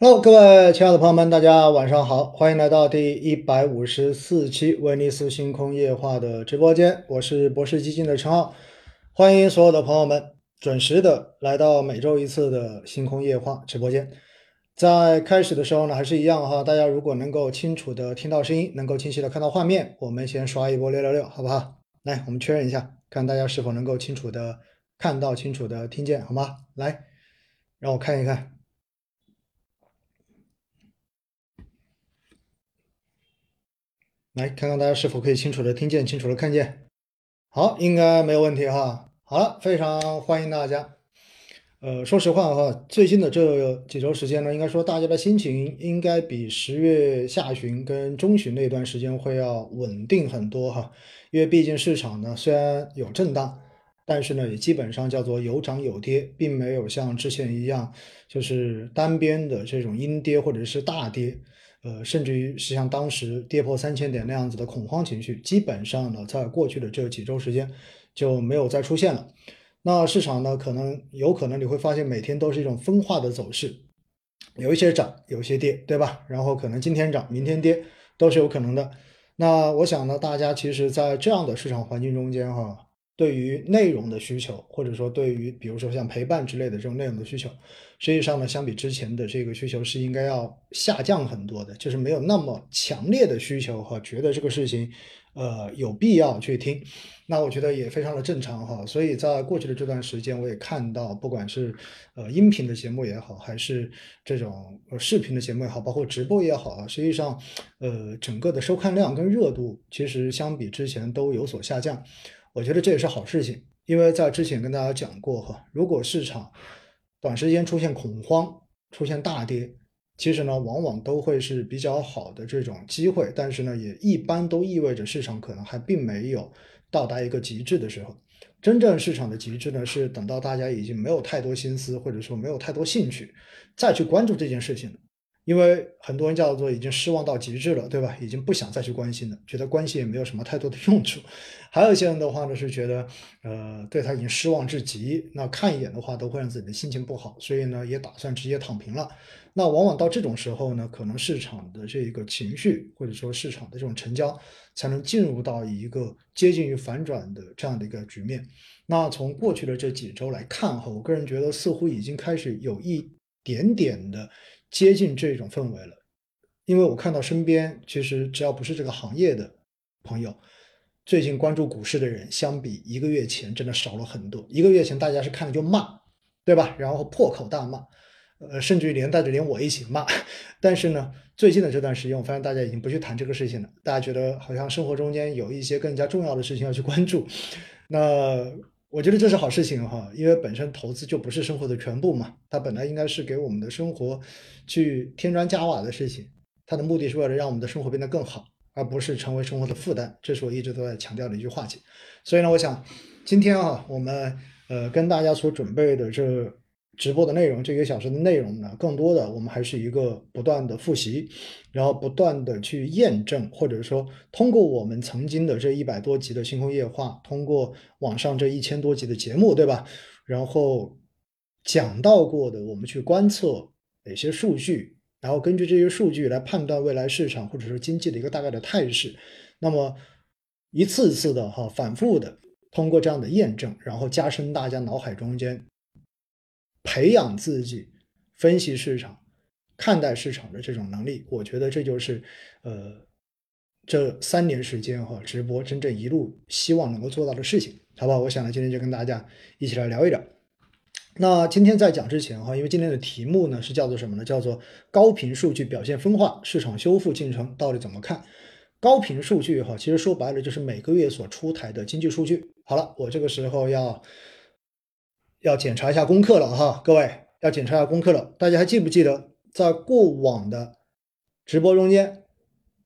Hello，各位亲爱的朋友们，大家晚上好，欢迎来到第一百五十四期威尼斯星空夜话的直播间，我是博士基金的陈浩，欢迎所有的朋友们准时的来到每周一次的星空夜话直播间。在开始的时候呢，还是一样哈，大家如果能够清楚的听到声音，能够清晰的看到画面，我们先刷一波六六六，好不好？来，我们确认一下，看大家是否能够清楚的看到、清楚的听见，好吗？来，让我看一看。来看看大家是否可以清楚的听见、清楚的看见。好，应该没有问题哈。好了，非常欢迎大家。呃，说实话哈，最近的这几周时间呢，应该说大家的心情应该比十月下旬跟中旬那段时间会要稳定很多哈。因为毕竟市场呢虽然有震荡，但是呢也基本上叫做有涨有跌，并没有像之前一样就是单边的这种阴跌或者是大跌。呃，甚至于是像当时跌破三千点那样子的恐慌情绪，基本上呢，在过去的这几周时间就没有再出现了。那市场呢，可能有可能你会发现每天都是一种分化的走势，有一些涨，有一些跌，对吧？然后可能今天涨，明天跌，都是有可能的。那我想呢，大家其实，在这样的市场环境中间，哈。对于内容的需求，或者说对于比如说像陪伴之类的这种内容的需求，实际上呢，相比之前的这个需求是应该要下降很多的，就是没有那么强烈的需求和觉得这个事情，呃，有必要去听。那我觉得也非常的正常哈。所以在过去的这段时间，我也看到，不管是呃音频的节目也好，还是这种视频的节目也好，包括直播也好啊，实际上，呃，整个的收看量跟热度其实相比之前都有所下降。我觉得这也是好事情，因为在之前跟大家讲过哈，如果市场短时间出现恐慌、出现大跌，其实呢，往往都会是比较好的这种机会，但是呢，也一般都意味着市场可能还并没有到达一个极致的时候。真正市场的极致呢，是等到大家已经没有太多心思，或者说没有太多兴趣再去关注这件事情。因为很多人叫做已经失望到极致了，对吧？已经不想再去关心了，觉得关心也没有什么太多的用处。还有一些人的话呢，是觉得，呃，对他已经失望至极，那看一眼的话都会让自己的心情不好，所以呢，也打算直接躺平了。那往往到这种时候呢，可能市场的这一个情绪或者说市场的这种成交，才能进入到一个接近于反转的这样的一个局面。那从过去的这几周来看哈，我个人觉得似乎已经开始有一点点的。接近这种氛围了，因为我看到身边其实只要不是这个行业的朋友，最近关注股市的人，相比一个月前真的少了很多。一个月前大家是看了就骂，对吧？然后破口大骂，呃，甚至于连带着连我一起骂。但是呢，最近的这段时间，我发现大家已经不去谈这个事情了，大家觉得好像生活中间有一些更加重要的事情要去关注。那。我觉得这是好事情哈，因为本身投资就不是生活的全部嘛，它本来应该是给我们的生活去添砖加瓦的事情，它的目的是为了让我们的生活变得更好，而不是成为生活的负担，这是我一直都在强调的一句话题。所以呢，我想今天啊，我们呃跟大家所准备的这。直播的内容，这一个小时的内容呢，更多的我们还是一个不断的复习，然后不断的去验证，或者说通过我们曾经的这一百多集的星空夜话，通过网上这一千多集的节目，对吧？然后讲到过的，我们去观测哪些数据，然后根据这些数据来判断未来市场或者说经济的一个大概的态势。那么一次次的哈，反复的通过这样的验证，然后加深大家脑海中间。培养自己分析市场、看待市场的这种能力，我觉得这就是呃这三年时间哈直播真正一路希望能够做到的事情，好吧？我想呢，今天就跟大家一起来聊一聊。那今天在讲之前哈，因为今天的题目呢是叫做什么呢？叫做高频数据表现分化，市场修复进程到底怎么看？高频数据哈，其实说白了就是每个月所出台的经济数据。好了，我这个时候要。要检查一下功课了哈，各位要检查一下功课了。大家还记不记得，在过往的直播中间，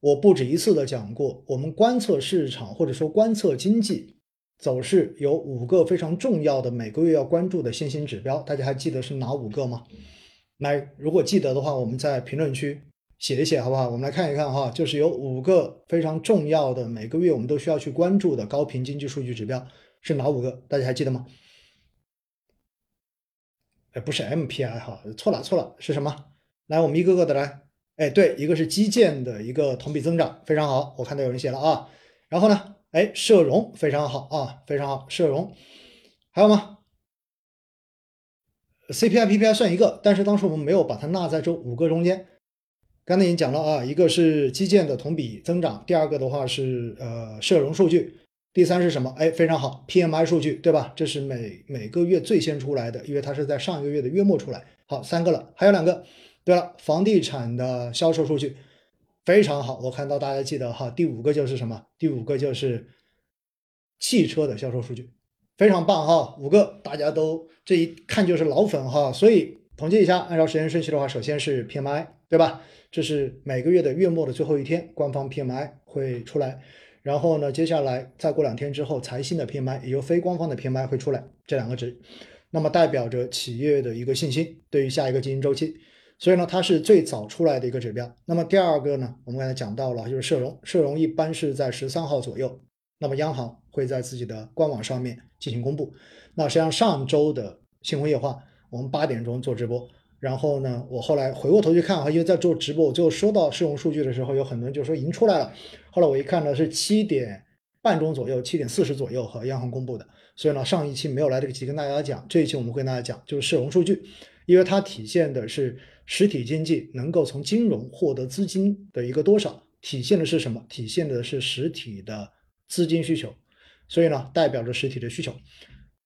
我不止一次的讲过，我们观测市场或者说观测经济走势有五个非常重要的每个月要关注的先行指标。大家还记得是哪五个吗？来，如果记得的话，我们在评论区写一写，好不好？我们来看一看哈，就是有五个非常重要的每个月我们都需要去关注的高频经济数据指标是哪五个？大家还记得吗？哎不是 MPI 哈，错了错了，是什么？来，我们一个个的来。哎，对，一个是基建的一个同比增长，非常好，我看到有人写了啊。然后呢，哎，社融非常好啊，非常好，社融还有吗？CPI、PPI 算一个，但是当时我们没有把它纳在这五个中间。刚才已经讲了啊，一个是基建的同比增长，第二个的话是呃社融数据，第三是什么？哎，非常好，PMI 数据，对吧？这是每每个月最先出来的，因为它是在上一个月的月末出来。好，三个了，还有两个。对了，房地产的销售数据非常好，我看到大家记得哈，第五个就是什么？第五个就是汽车的销售数据，非常棒哈，五个大家都这一看就是老粉哈，所以统计一下，按照时间顺序的话，首先是 PMI，对吧？这是每个月的月末的最后一天，官方 PMI 会出来，然后呢，接下来再过两天之后，财新的 PMI，也就非官方的 PMI 会出来，这两个值，那么代表着企业的一个信心，对于下一个经营周期。所以呢，它是最早出来的一个指标。那么第二个呢，我们刚才讲到了，就是社融，社融一般是在十三号左右，那么央行会在自己的官网上面进行公布。那实际上上周的新闻夜话，我们八点钟做直播，然后呢，我后来回过头去看哈，因为在做直播，我最后收到社融数据的时候，有很多人就说已经出来了。后来我一看呢，是七点半钟左右，七点四十左右和央行公布的。所以呢，上一期没有来得及跟大家讲，这一期我们会跟大家讲，就是社融数据，因为它体现的是。实体经济能够从金融获得资金的一个多少，体现的是什么？体现的是实体的资金需求，所以呢，代表着实体的需求。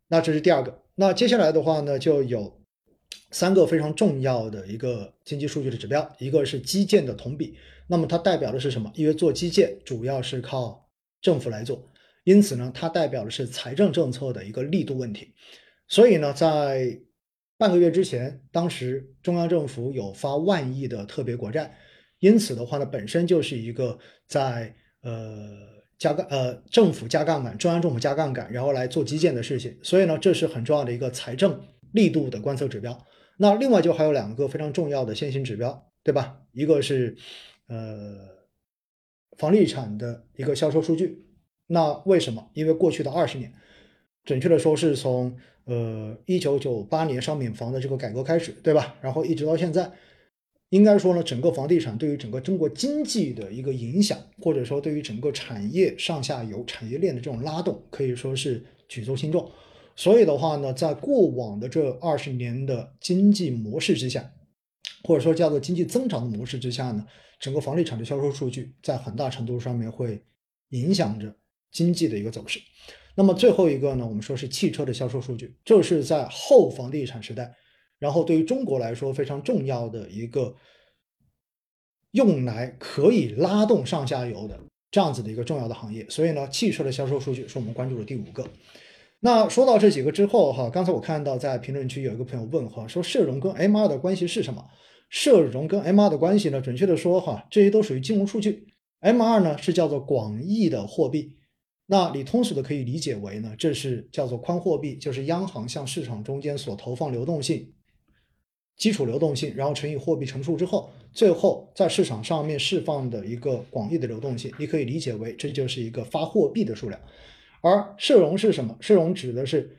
那这是第二个。那接下来的话呢，就有三个非常重要的一个经济数据的指标，一个是基建的同比。那么它代表的是什么？因为做基建主要是靠政府来做，因此呢，它代表的是财政政策的一个力度问题。所以呢，在半个月之前，当时中央政府有发万亿的特别国债，因此的话呢，本身就是一个在呃加杠呃政府加杠杆，中央政府加杠杆，然后来做基建的事情，所以呢，这是很重要的一个财政力度的观测指标。那另外就还有两个非常重要的先行指标，对吧？一个是呃房地产的一个销售数据。那为什么？因为过去的二十年，准确的说是从。呃，一九九八年商品房的这个改革开始，对吧？然后一直到现在，应该说呢，整个房地产对于整个中国经济的一个影响，或者说对于整个产业上下游产业链的这种拉动，可以说是举足轻重。所以的话呢，在过往的这二十年的经济模式之下，或者说叫做经济增长的模式之下呢，整个房地产的销售数据在很大程度上面会影响着经济的一个走势。那么最后一个呢，我们说是汽车的销售数据，这是在后房地产时代，然后对于中国来说非常重要的一个用来可以拉动上下游的这样子的一个重要的行业。所以呢，汽车的销售数据是我们关注的第五个。那说到这几个之后哈，刚才我看到在评论区有一个朋友问哈，说社融跟 M2 的关系是什么？社融跟 M2 的关系呢，准确的说哈，这些都属于金融数据。M2 呢是叫做广义的货币。那你通俗的可以理解为呢，这是叫做宽货币，就是央行向市场中间所投放流动性，基础流动性，然后乘以货币乘数之后，最后在市场上面释放的一个广义的流动性，你可以理解为这就是一个发货币的数量。而社融是什么？社融指的是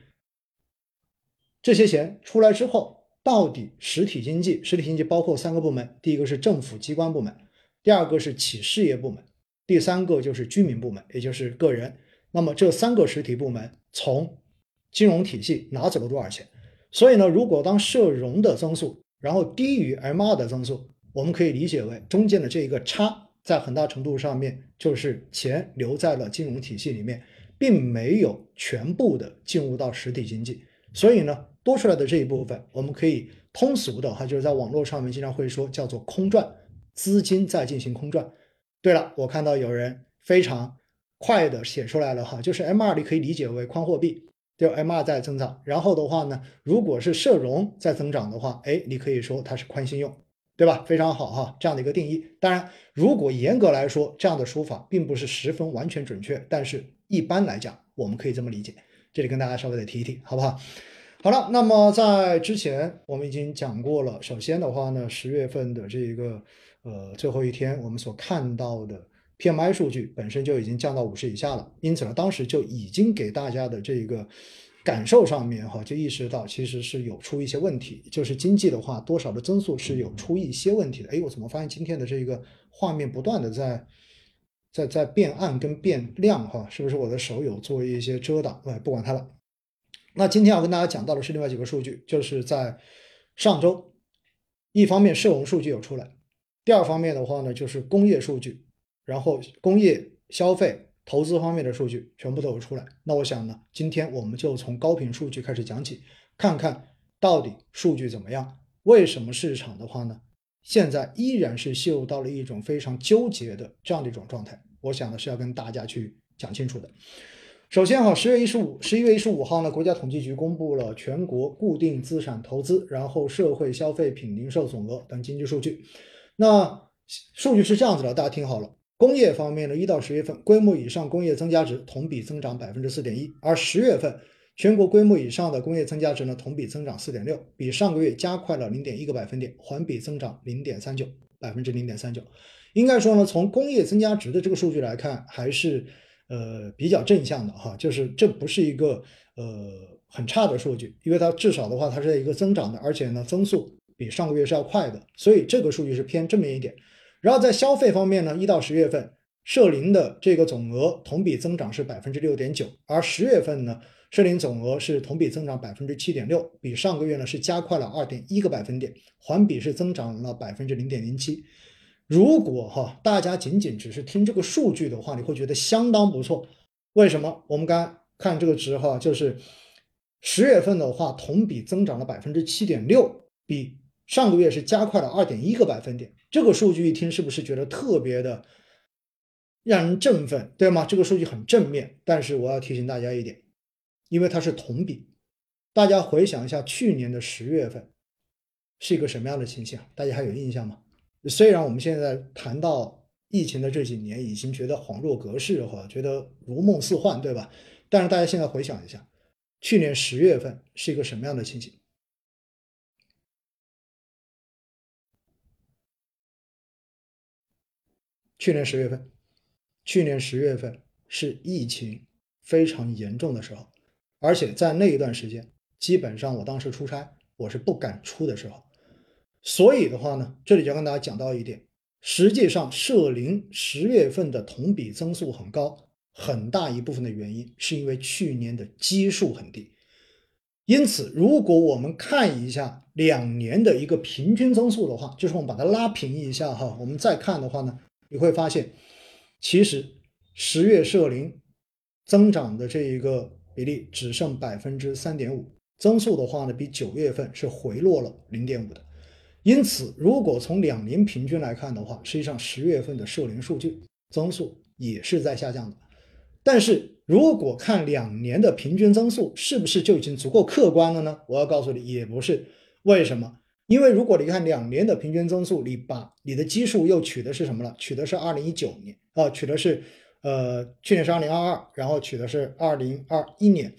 这些钱出来之后，到底实体经济，实体经济包括三个部门，第一个是政府机关部门，第二个是企事业部门，第三个就是居民部门，也就是个人。那么这三个实体部门从金融体系拿走了多少钱？所以呢，如果当社融的增速然后低于 M2 的增速，我们可以理解为中间的这一个差，在很大程度上面就是钱留在了金融体系里面，并没有全部的进入到实体经济。所以呢，多出来的这一部分，我们可以通俗的哈，就是在网络上面经常会说叫做空转，资金在进行空转。对了，我看到有人非常。快的写出来了哈，就是 M 二你可以理解为宽货币，就 M 二在增长。然后的话呢，如果是社融在增长的话，哎，你可以说它是宽信用，对吧？非常好哈，这样的一个定义。当然，如果严格来说，这样的说法并不是十分完全准确，但是一般来讲，我们可以这么理解。这里跟大家稍微的提一提，好不好？好了，那么在之前我们已经讲过了。首先的话呢，十月份的这个呃最后一天，我们所看到的。PMI 数据本身就已经降到五十以下了，因此呢，当时就已经给大家的这个感受上面哈，就意识到其实是有出一些问题，就是经济的话多少的增速是有出一些问题的。哎，我怎么发现今天的这个画面不断的在在在变暗跟变亮哈？是不是我的手有做一些遮挡？哎，不管它了。那今天要跟大家讲到的是另外几个数据，就是在上周，一方面社融数据有出来，第二方面的话呢就是工业数据，然后工业消费。投资方面的数据全部都有出来，那我想呢，今天我们就从高频数据开始讲起，看看到底数据怎么样？为什么市场的话呢，现在依然是陷入到了一种非常纠结的这样的一种状态？我想呢是要跟大家去讲清楚的。首先哈，十月一十五，十一月一十五号呢，国家统计局公布了全国固定资产投资，然后社会消费品零售总额等经济数据。那数据是这样子的，大家听好了。工业方面呢，一到十月份规模以上工业增加值同比增长百分之四点一，而十月份全国规模以上的工业增加值呢同比增长四点六，比上个月加快了零点一个百分点，环比增长零点三九百分之零点三九。应该说呢，从工业增加值的这个数据来看，还是呃比较正向的哈，就是这不是一个呃很差的数据，因为它至少的话它是一个增长的，而且呢增速比上个月是要快的，所以这个数据是偏正面一点。然后在消费方面呢，一到十月份社零的这个总额同比增长是百分之六点九，而十月份呢，社零总额是同比增长百分之七点六，比上个月呢是加快了二点一个百分点，环比是增长了百分之零点零七。如果哈大家仅仅只是听这个数据的话，你会觉得相当不错。为什么？我们刚看这个值哈，就是十月份的话同比增长了百分之七点六，比上个月是加快了二点一个百分点。这个数据一听是不是觉得特别的让人振奋，对吗？这个数据很正面，但是我要提醒大家一点，因为它是同比，大家回想一下去年的十月份是一个什么样的情形？大家还有印象吗？虽然我们现在谈到疫情的这几年已经觉得恍若隔世哈，觉得如梦似幻，对吧？但是大家现在回想一下，去年十月份是一个什么样的情形？去年十月份，去年十月份是疫情非常严重的时候，而且在那一段时间，基本上我当时出差，我是不敢出的时候。所以的话呢，这里就跟大家讲到一点，实际上社零十月份的同比增速很高，很大一部分的原因是因为去年的基数很低。因此，如果我们看一下两年的一个平均增速的话，就是我们把它拉平一下哈，我们再看的话呢。你会发现，其实十月社零增长的这一个比例只剩百分之三点五，增速的话呢，比九月份是回落了零点五的。因此，如果从两年平均来看的话，实际上十月份的社零数据增速也是在下降的。但是如果看两年的平均增速，是不是就已经足够客观了呢？我要告诉你，也不是。为什么？因为如果你看两年的平均增速，你把你的基数又取的是什么了？取的是二零一九年啊，取的是呃去年是二零二二，然后取的是二零二一年。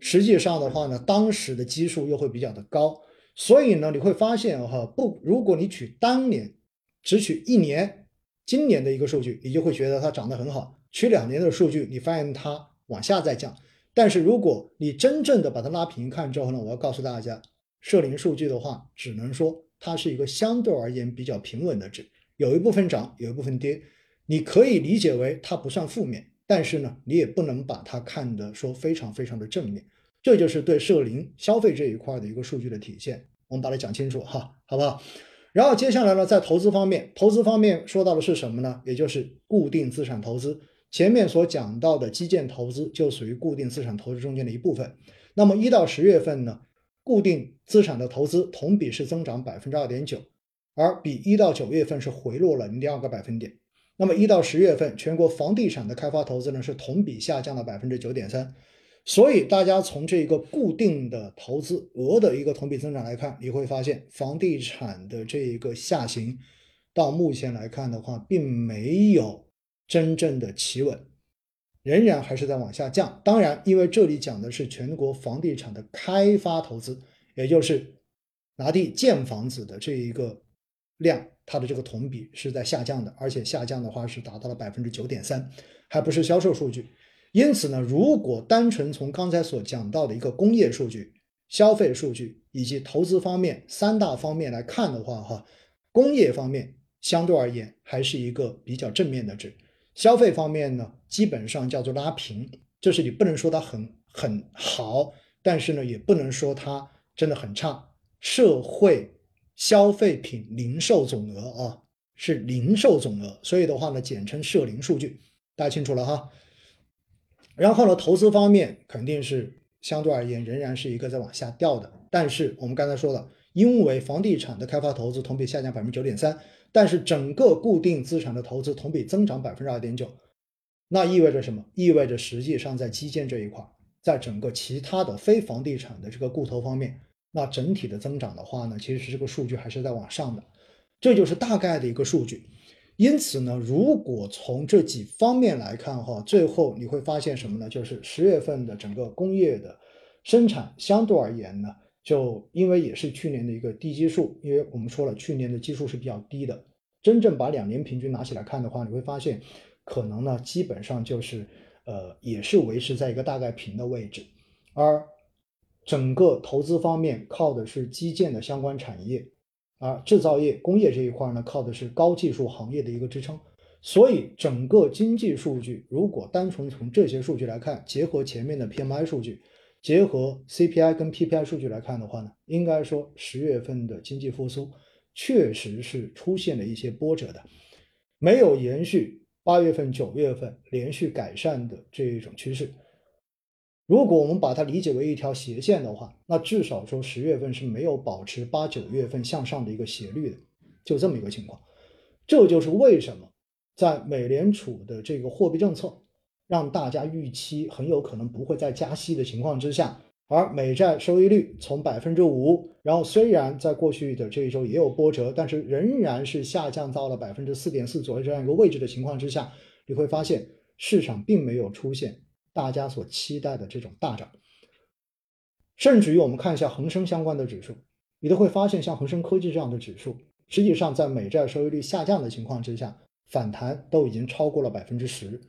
实际上的话呢，当时的基数又会比较的高，所以呢，你会发现哈，不，如果你取当年，只取一年，今年的一个数据，你就会觉得它涨得很好。取两年的数据，你发现它往下再降。但是如果你真正的把它拉平看之后呢，我要告诉大家。社零数据的话，只能说它是一个相对而言比较平稳的值，有一部分涨，有一部分跌，你可以理解为它不算负面，但是呢，你也不能把它看得说非常非常的正面，这就是对社零消费这一块的一个数据的体现。我们把它讲清楚哈，好不好？然后接下来呢，在投资方面，投资方面说到的是什么呢？也就是固定资产投资。前面所讲到的基建投资就属于固定资产投资中间的一部分。那么一到十月份呢？固定资产的投资同比是增长百分之二点九，而比一到九月份是回落了零点二个百分点。那么一到十月份，全国房地产的开发投资呢是同比下降了百分之九点三。所以大家从这个固定的投资额的一个同比增长来看，你会发现房地产的这一个下行，到目前来看的话，并没有真正的企稳。仍然还是在往下降。当然，因为这里讲的是全国房地产的开发投资，也就是拿地建房子的这一个量，它的这个同比是在下降的，而且下降的话是达到了百分之九点三，还不是销售数据。因此呢，如果单纯从刚才所讲到的一个工业数据、消费数据以及投资方面三大方面来看的话，哈，工业方面相对而言还是一个比较正面的值，消费方面呢，基本上叫做拉平，就是你不能说它很很好，但是呢，也不能说它真的很差。社会消费品零售总额啊，是零售总额，所以的话呢，简称社零数据，大家清楚了哈。然后呢，投资方面肯定是相对而言仍然是一个在往下掉的。但是我们刚才说了，因为房地产的开发投资同比下降百分之九点三，但是整个固定资产的投资同比增长百分之二点九，那意味着什么？意味着实际上在基建这一块，在整个其他的非房地产的这个固投方面，那整体的增长的话呢，其实这个数据还是在往上的，这就是大概的一个数据。因此呢，如果从这几方面来看哈，最后你会发现什么呢？就是十月份的整个工业的生产相对而言呢，就因为也是去年的一个低基数，因为我们说了去年的基数是比较低的，真正把两年平均拿起来看的话，你会发现可能呢基本上就是呃也是维持在一个大概平的位置，而整个投资方面靠的是基建的相关产业。而制造业、工业这一块呢，靠的是高技术行业的一个支撑，所以整个经济数据，如果单纯从这些数据来看，结合前面的 PMI 数据，结合 CPI 跟 PPI 数据来看的话呢，应该说十月份的经济复苏确实是出现了一些波折的，没有延续八月份、九月份连续改善的这一种趋势。如果我们把它理解为一条斜线的话，那至少说十月份是没有保持八九月份向上的一个斜率的，就这么一个情况。这就是为什么在美联储的这个货币政策让大家预期很有可能不会再加息的情况之下，而美债收益率从百分之五，然后虽然在过去的这一周也有波折，但是仍然是下降到了百分之四点四左右这样一个位置的情况之下，你会发现市场并没有出现。大家所期待的这种大涨，甚至于我们看一下恒生相关的指数，你都会发现，像恒生科技这样的指数，实际上在美债收益率下降的情况之下，反弹都已经超过了百分之十。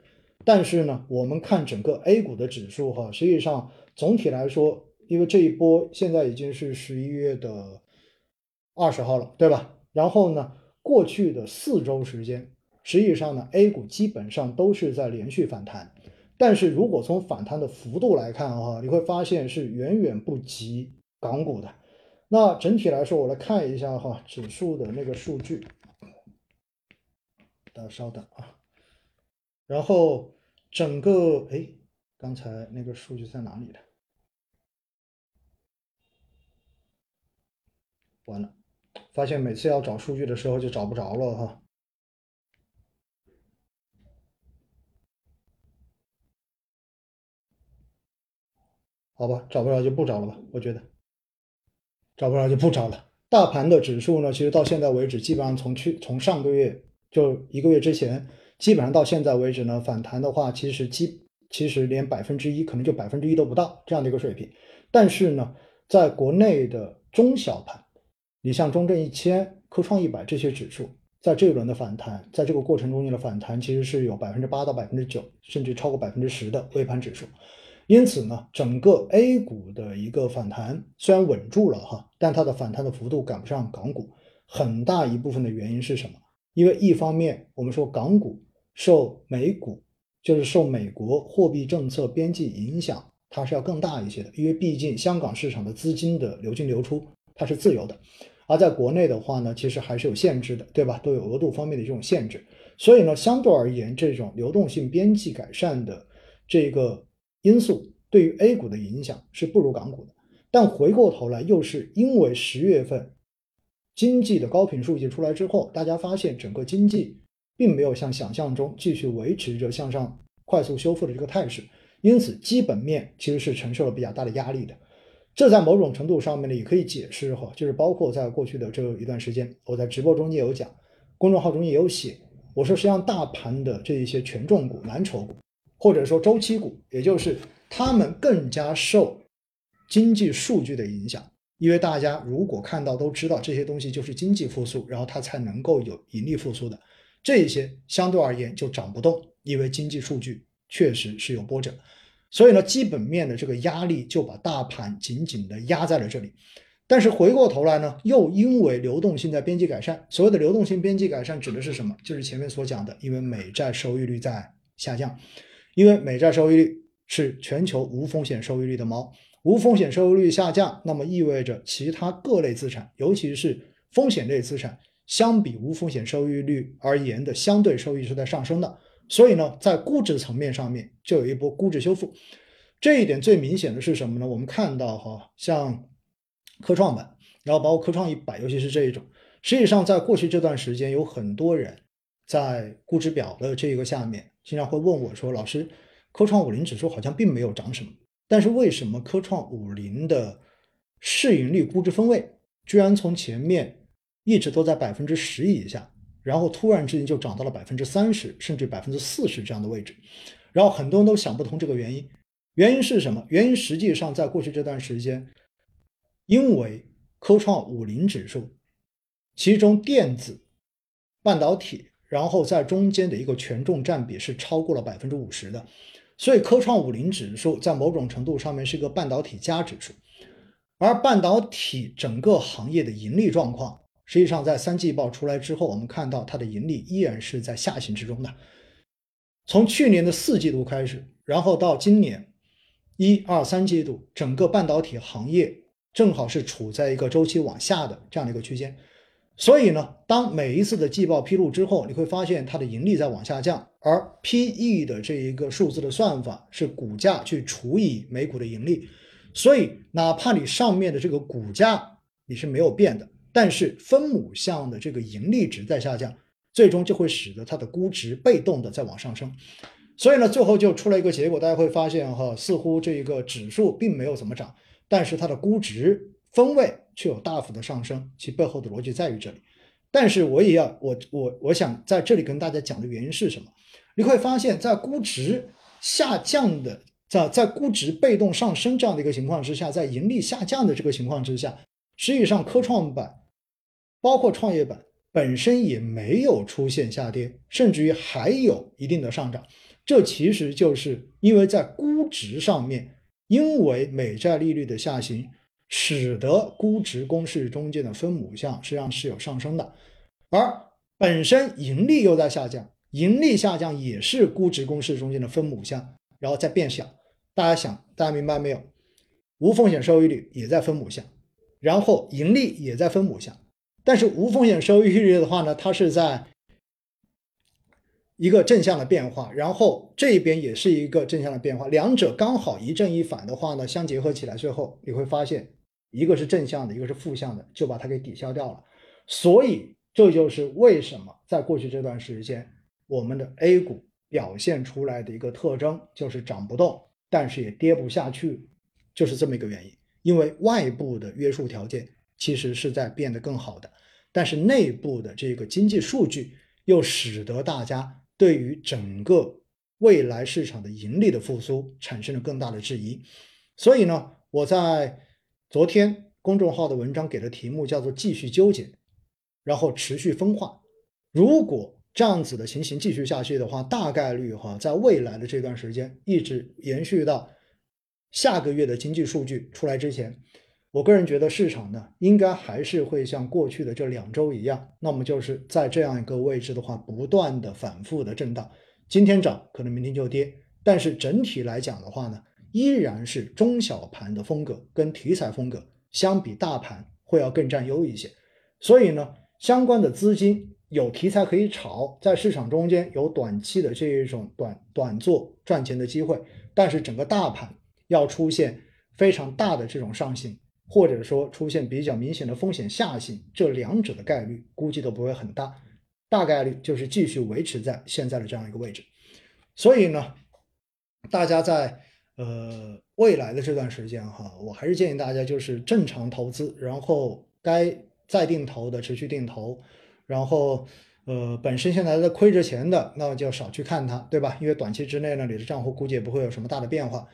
但是呢，我们看整个 A 股的指数哈，实际上总体来说，因为这一波现在已经是十一月的二十号了，对吧？然后呢，过去的四周时间，实际上呢，A 股基本上都是在连续反弹。但是如果从反弹的幅度来看啊，你会发现是远远不及港股的。那整体来说，我来看一下哈指数的那个数据，大家稍等啊。然后整个哎，刚才那个数据在哪里的？完了，发现每次要找数据的时候就找不着了哈。好吧，找不着就不找了吧。我觉得找不着就不找了。大盘的指数呢，其实到现在为止，基本上从去从上个月就一个月之前，基本上到现在为止呢，反弹的话，其实基其实连百分之一，可能就百分之一都不到这样的一个水平。但是呢，在国内的中小盘，你像中证一千、科创一百这些指数，在这一轮的反弹，在这个过程中间的反弹，其实是有百分之八到百分之九，甚至超过百分之十的微盘指数。因此呢，整个 A 股的一个反弹虽然稳住了哈，但它的反弹的幅度赶不上港股。很大一部分的原因是什么？因为一方面我们说港股受美股，就是受美国货币政策边际影响，它是要更大一些的。因为毕竟香港市场的资金的流进流出它是自由的，而在国内的话呢，其实还是有限制的，对吧？都有额度方面的这种限制。所以呢，相对而言，这种流动性边际改善的这个。因素对于 A 股的影响是不如港股的，但回过头来又是因为十月份经济的高频数据出来之后，大家发现整个经济并没有像想象中继续维持着向上快速修复的这个态势，因此基本面其实是承受了比较大的压力的。这在某种程度上面呢，也可以解释哈，就是包括在过去的这一段时间，我在直播中也有讲，公众号中也有写，我说实际上大盘的这一些权重股、蓝筹股。或者说周期股，也就是他们更加受经济数据的影响，因为大家如果看到都知道这些东西就是经济复苏，然后它才能够有盈利复苏的，这些相对而言就涨不动，因为经济数据确实是有波折，所以呢，基本面的这个压力就把大盘紧紧的压在了这里。但是回过头来呢，又因为流动性在边际改善，所谓的流动性边际改善指的是什么？就是前面所讲的，因为美债收益率在下降，因为美债收益率是全球无风险收益率的锚，无风险收益率下降，那么意味着其他各类资产，尤其是风险类资产，相比无风险收益率而言的相对收益是在上升的，所以呢，在估值层面上面就有一波估值修复。这一点最明显的是什么呢？我们看到哈，像。科创板，然后包括科创一百，尤其是这一种，实际上在过去这段时间，有很多人在估值表的这个下面，经常会问我说：“老师，科创五零指数好像并没有涨什么，但是为什么科创五零的市盈率估值分位居然从前面一直都在百分之十以下，然后突然之间就涨到了百分之三十，甚至百分之四十这样的位置？然后很多人都想不通这个原因，原因是什么？原因实际上在过去这段时间。因为科创五零指数，其中电子、半导体，然后在中间的一个权重占比是超过了百分之五十的，所以科创五零指数在某种程度上面是一个半导体加指数。而半导体整个行业的盈利状况，实际上在三季报出来之后，我们看到它的盈利依然是在下行之中的。从去年的四季度开始，然后到今年一二三季度，整个半导体行业。正好是处在一个周期往下的这样的一个区间，所以呢，当每一次的季报披露之后，你会发现它的盈利在往下降，而 P/E 的这一个数字的算法是股价去除以每股的盈利，所以哪怕你上面的这个股价你是没有变的，但是分母项的这个盈利值在下降，最终就会使得它的估值被动的在往上升，所以呢，最后就出了一个结果，大家会发现哈，似乎这一个指数并没有怎么涨。但是它的估值分位却有大幅的上升，其背后的逻辑在于这里。但是我也要我我我想在这里跟大家讲的原因是什么？你会发现在估值下降的在在估值被动上升这样的一个情况之下，在盈利下降的这个情况之下，实际上科创板包括创业板本身也没有出现下跌，甚至于还有一定的上涨。这其实就是因为在估值上面。因为美债利率的下行，使得估值公式中间的分母项实际上是有上升的，而本身盈利又在下降，盈利下降也是估值公式中间的分母项，然后再变小。大家想，大家明白没有？无风险收益率也在分母项，然后盈利也在分母项，但是无风险收益率的话呢，它是在。一个正向的变化，然后这边也是一个正向的变化，两者刚好一正一反的话呢，相结合起来，最后你会发现，一个是正向的，一个是负向的，就把它给抵消掉了。所以这就是为什么在过去这段时间，我们的 A 股表现出来的一个特征就是涨不动，但是也跌不下去，就是这么一个原因。因为外部的约束条件其实是在变得更好的，但是内部的这个经济数据又使得大家。对于整个未来市场的盈利的复苏产生了更大的质疑，所以呢，我在昨天公众号的文章给的题目叫做“继续纠结，然后持续分化”。如果这样子的情形继续下去的话，大概率哈，在未来的这段时间一直延续到下个月的经济数据出来之前。我个人觉得市场呢，应该还是会像过去的这两周一样，那么就是在这样一个位置的话，不断的反复的震荡，今天涨可能明天就跌，但是整体来讲的话呢，依然是中小盘的风格跟题材风格相比大盘会要更占优一些，所以呢，相关的资金有题材可以炒，在市场中间有短期的这一种短短做赚钱的机会，但是整个大盘要出现非常大的这种上行。或者说出现比较明显的风险下行，这两者的概率估计都不会很大，大概率就是继续维持在现在的这样一个位置。所以呢，大家在呃未来的这段时间哈，我还是建议大家就是正常投资，然后该再定投的持续定投，然后呃本身现在在亏着钱的，那就少去看它，对吧？因为短期之内呢，你的账户估计也不会有什么大的变化。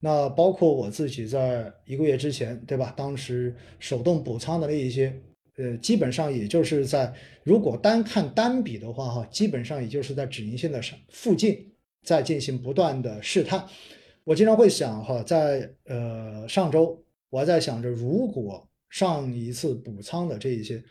那包括我自己在一个月之前，对吧？当时手动补仓的那一些，呃，基本上也就是在如果单看单笔的话，哈，基本上也就是在止盈线的上附近，在进行不断的试探。我经常会想哈，在呃上周我还在想着，如果上一次补仓的这一些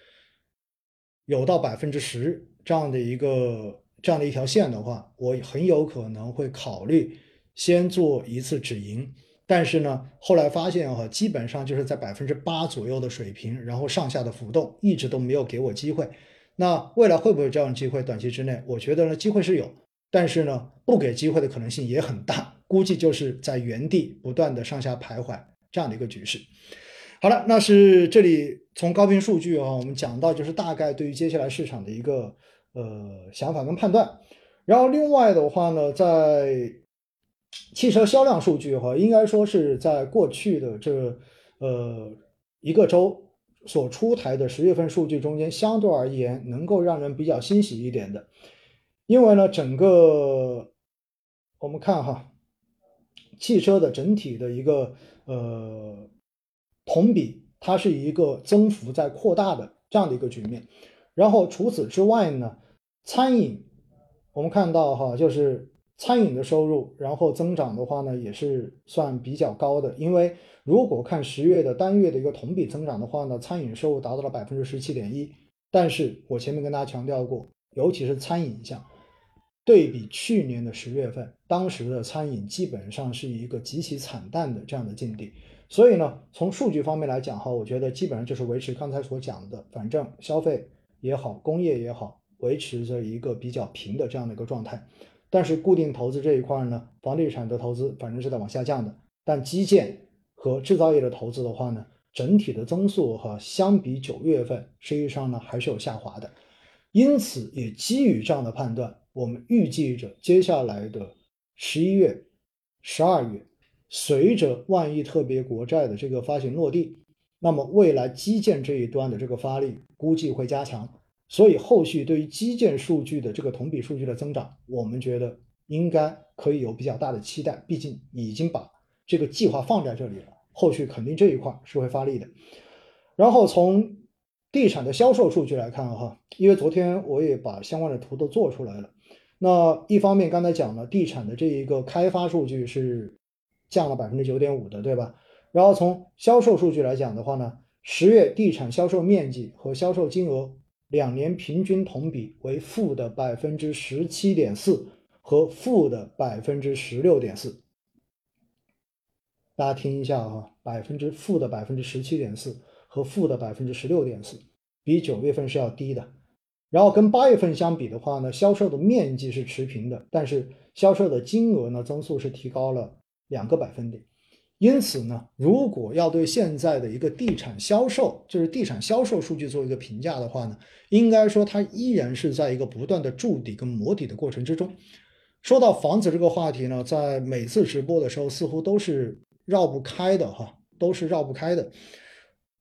有到百分之十这样的一个这样的一条线的话，我很有可能会考虑先做一次止盈。但是呢，后来发现哈，基本上就是在百分之八左右的水平，然后上下的浮动一直都没有给我机会。那未来会不会有这样的机会？短期之内，我觉得呢，机会是有。但是呢，不给机会的可能性也很大，估计就是在原地不断的上下徘徊这样的一个局势。好了，那是这里从高频数据啊，我们讲到就是大概对于接下来市场的一个呃想法跟判断。然后另外的话呢，在汽车销量数据哈，应该说是在过去的这呃一个周所出台的十月份数据中间，相对而言能够让人比较欣喜一点的。因为呢，整个我们看哈，汽车的整体的一个呃同比，它是一个增幅在扩大的这样的一个局面。然后除此之外呢，餐饮我们看到哈，就是餐饮的收入，然后增长的话呢，也是算比较高的。因为如果看十月的单月的一个同比增长的话呢，餐饮收入达到了百分之十七点一。但是我前面跟大家强调过，尤其是餐饮项。对比去年的十月份，当时的餐饮基本上是一个极其惨淡的这样的境地，所以呢，从数据方面来讲哈，我觉得基本上就是维持刚才所讲的，反正消费也好，工业也好，维持着一个比较平的这样的一个状态。但是固定投资这一块呢，房地产的投资反正是在往下降的，但基建和制造业的投资的话呢，整体的增速哈，相比九月份实际上呢还是有下滑的，因此也基于这样的判断。我们预计着接下来的十一月、十二月，随着万亿特别国债的这个发行落地，那么未来基建这一端的这个发力估计会加强，所以后续对于基建数据的这个同比数据的增长，我们觉得应该可以有比较大的期待。毕竟已经把这个计划放在这里了，后续肯定这一块是会发力的。然后从地产的销售数据来看，哈，因为昨天我也把相关的图都做出来了。那一方面，刚才讲了地产的这一个开发数据是降了百分之九点五的，对吧？然后从销售数据来讲的话呢，十月地产销售面积和销售金额两年平均同比为负的百分之十七点四和负的百分之十六点四。大家听一下啊，百分之负的百分之十七点四和负的百分之十六点四，比九月份是要低的。然后跟八月份相比的话呢，销售的面积是持平的，但是销售的金额呢增速是提高了两个百分点。因此呢，如果要对现在的一个地产销售，就是地产销售数据做一个评价的话呢，应该说它依然是在一个不断的筑底跟磨底的过程之中。说到房子这个话题呢，在每次直播的时候似乎都是绕不开的哈，都是绕不开的。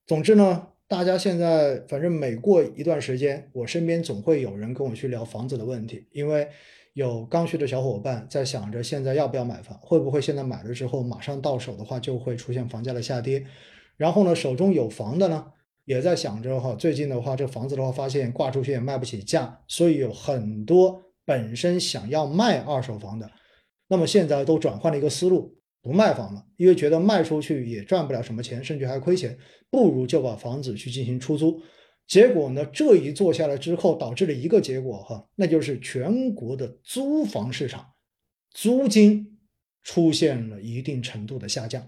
总之呢。大家现在反正每过一段时间，我身边总会有人跟我去聊房子的问题，因为有刚需的小伙伴在想着现在要不要买房，会不会现在买了之后马上到手的话就会出现房价的下跌。然后呢，手中有房的呢，也在想着哈，最近的话这房子的话发现挂出去也卖不起价，所以有很多本身想要卖二手房的，那么现在都转换了一个思路。不卖房了，因为觉得卖出去也赚不了什么钱，甚至还亏钱，不如就把房子去进行出租。结果呢，这一做下来之后，导致了一个结果哈，那就是全国的租房市场租金出现了一定程度的下降。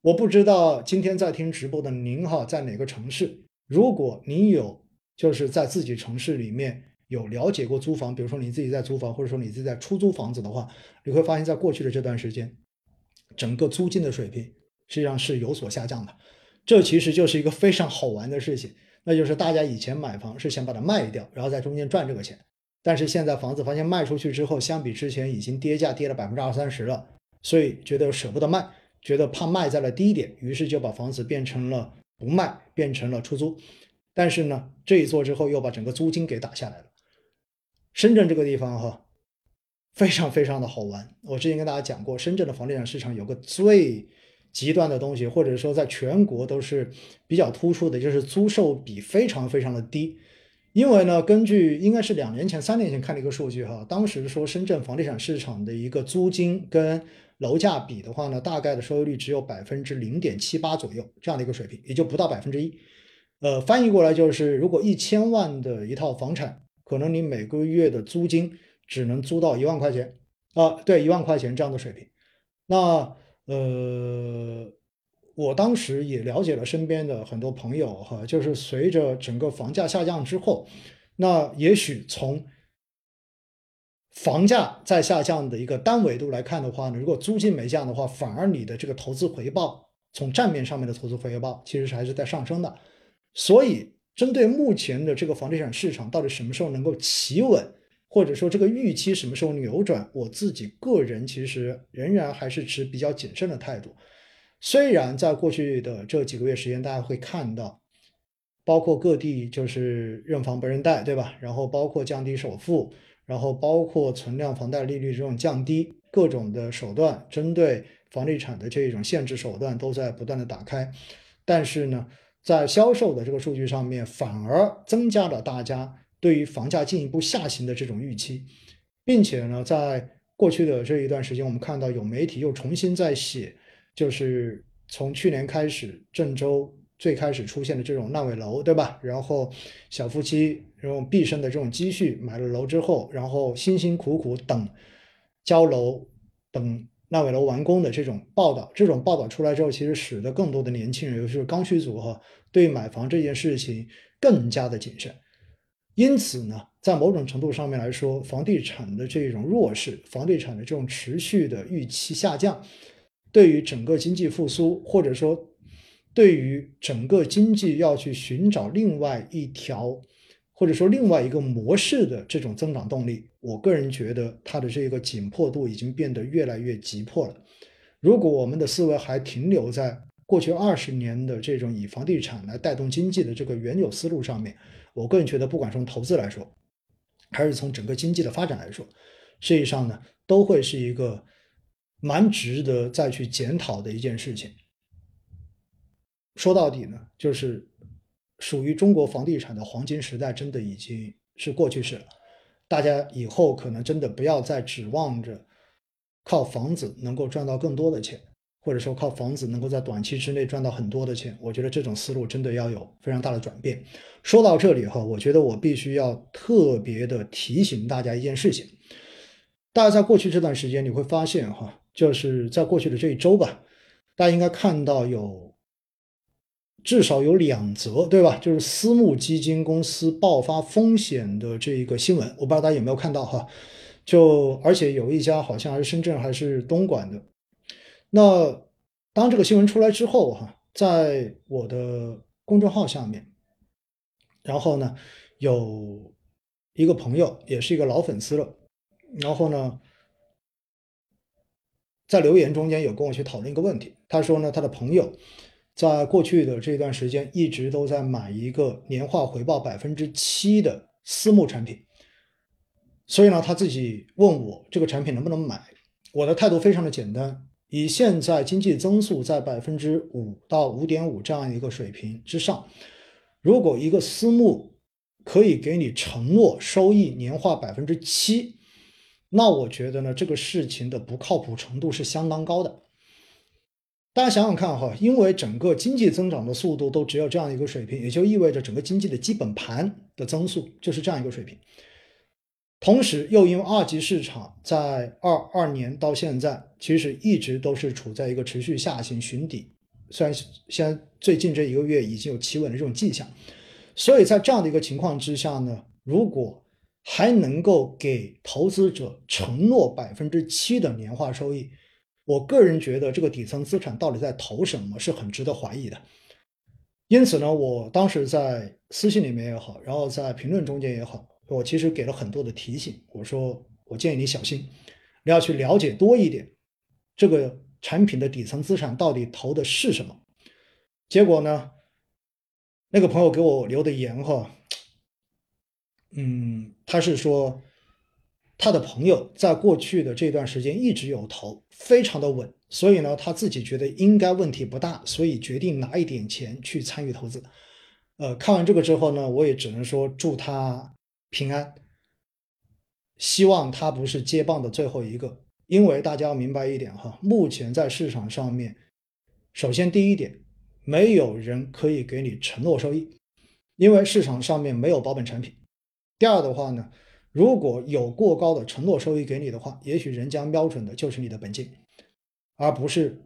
我不知道今天在听直播的您哈，在哪个城市？如果您有就是在自己城市里面有了解过租房，比如说你自己在租房，或者说你自己在出租房子的话，你会发现在过去的这段时间。整个租金的水平实际上是有所下降的，这其实就是一个非常好玩的事情，那就是大家以前买房是想把它卖掉，然后在中间赚这个钱，但是现在房子发现卖出去之后，相比之前已经跌价跌了百分之二三十了，所以觉得舍不得卖，觉得怕卖在了低点，于是就把房子变成了不卖，变成了出租，但是呢，这一做之后又把整个租金给打下来了。深圳这个地方哈。非常非常的好玩。我之前跟大家讲过，深圳的房地产市场有个最极端的东西，或者说在全国都是比较突出的，就是租售比非常非常的低。因为呢，根据应该是两年前、三年前看的一个数据哈，当时说深圳房地产市场的一个租金跟楼价比的话呢，大概的收益率只有百分之零点七八左右这样的一个水平，也就不到百分之一。呃，翻译过来就是，如果一千万的一套房产，可能你每个月的租金只能租到一万块钱啊，对，一万块钱这样的水平。那呃。我当时也了解了身边的很多朋友哈，就是随着整个房价下降之后，那也许从房价在下降的一个单维度来看的话呢，如果租金没降的话，反而你的这个投资回报从账面上面的投资回报其实是还是在上升的。所以，针对目前的这个房地产市场到底什么时候能够企稳，或者说这个预期什么时候扭转，我自己个人其实仍然还是持比较谨慎的态度。虽然在过去的这几个月时间，大家会看到，包括各地就是认房不认贷，对吧？然后包括降低首付，然后包括存量房贷利率这种降低，各种的手段针对房地产的这种限制手段都在不断的打开。但是呢，在销售的这个数据上面，反而增加了大家对于房价进一步下行的这种预期，并且呢，在过去的这一段时间，我们看到有媒体又重新在写。就是从去年开始，郑州最开始出现的这种烂尾楼，对吧？然后小夫妻用毕生的这种积蓄买了楼之后，然后辛辛苦苦等交楼、等烂尾楼完工的这种报道，这种报道出来之后，其实使得更多的年轻人，尤其是刚需族哈，对买房这件事情更加的谨慎。因此呢，在某种程度上面来说，房地产的这种弱势，房地产的这种持续的预期下降。对于整个经济复苏，或者说对于整个经济要去寻找另外一条，或者说另外一个模式的这种增长动力，我个人觉得它的这个紧迫度已经变得越来越急迫了。如果我们的思维还停留在过去二十年的这种以房地产来带动经济的这个原有思路上面，我个人觉得，不管从投资来说，还是从整个经济的发展来说，实际上呢，都会是一个。蛮值得再去检讨的一件事情。说到底呢，就是属于中国房地产的黄金时代，真的已经是过去式了。大家以后可能真的不要再指望着靠房子能够赚到更多的钱，或者说靠房子能够在短期之内赚到很多的钱。我觉得这种思路真的要有非常大的转变。说到这里哈，我觉得我必须要特别的提醒大家一件事情。大家在过去这段时间，你会发现哈。就是在过去的这一周吧，大家应该看到有至少有两则，对吧？就是私募基金公司爆发风险的这一个新闻，我不知道大家有没有看到哈。就而且有一家好像还是深圳还是东莞的。那当这个新闻出来之后哈，在我的公众号下面，然后呢有一个朋友也是一个老粉丝了，然后呢。在留言中间有跟我去讨论一个问题，他说呢，他的朋友在过去的这段时间一直都在买一个年化回报百分之七的私募产品，所以呢，他自己问我这个产品能不能买。我的态度非常的简单，以现在经济增速在百分之五到五点五这样一个水平之上，如果一个私募可以给你承诺收益年化百分之七。那我觉得呢，这个事情的不靠谱程度是相当高的。大家想想看哈，因为整个经济增长的速度都只有这样一个水平，也就意味着整个经济的基本盘的增速就是这样一个水平。同时，又因为二级市场在二二年到现在，其实一直都是处在一个持续下行寻底，虽然现在最近这一个月已经有企稳的这种迹象，所以在这样的一个情况之下呢，如果还能够给投资者承诺百分之七的年化收益，我个人觉得这个底层资产到底在投什么是很值得怀疑的。因此呢，我当时在私信里面也好，然后在评论中间也好，我其实给了很多的提醒。我说，我建议你小心，你要去了解多一点这个产品的底层资产到底投的是什么。结果呢，那个朋友给我留的言哈。嗯，他是说，他的朋友在过去的这段时间一直有投，非常的稳，所以呢，他自己觉得应该问题不大，所以决定拿一点钱去参与投资。呃，看完这个之后呢，我也只能说祝他平安，希望他不是接棒的最后一个，因为大家要明白一点哈，目前在市场上面，首先第一点，没有人可以给你承诺收益，因为市场上面没有保本产品。第二的话呢，如果有过高的承诺收益给你的话，也许人家瞄准的就是你的本金，而不是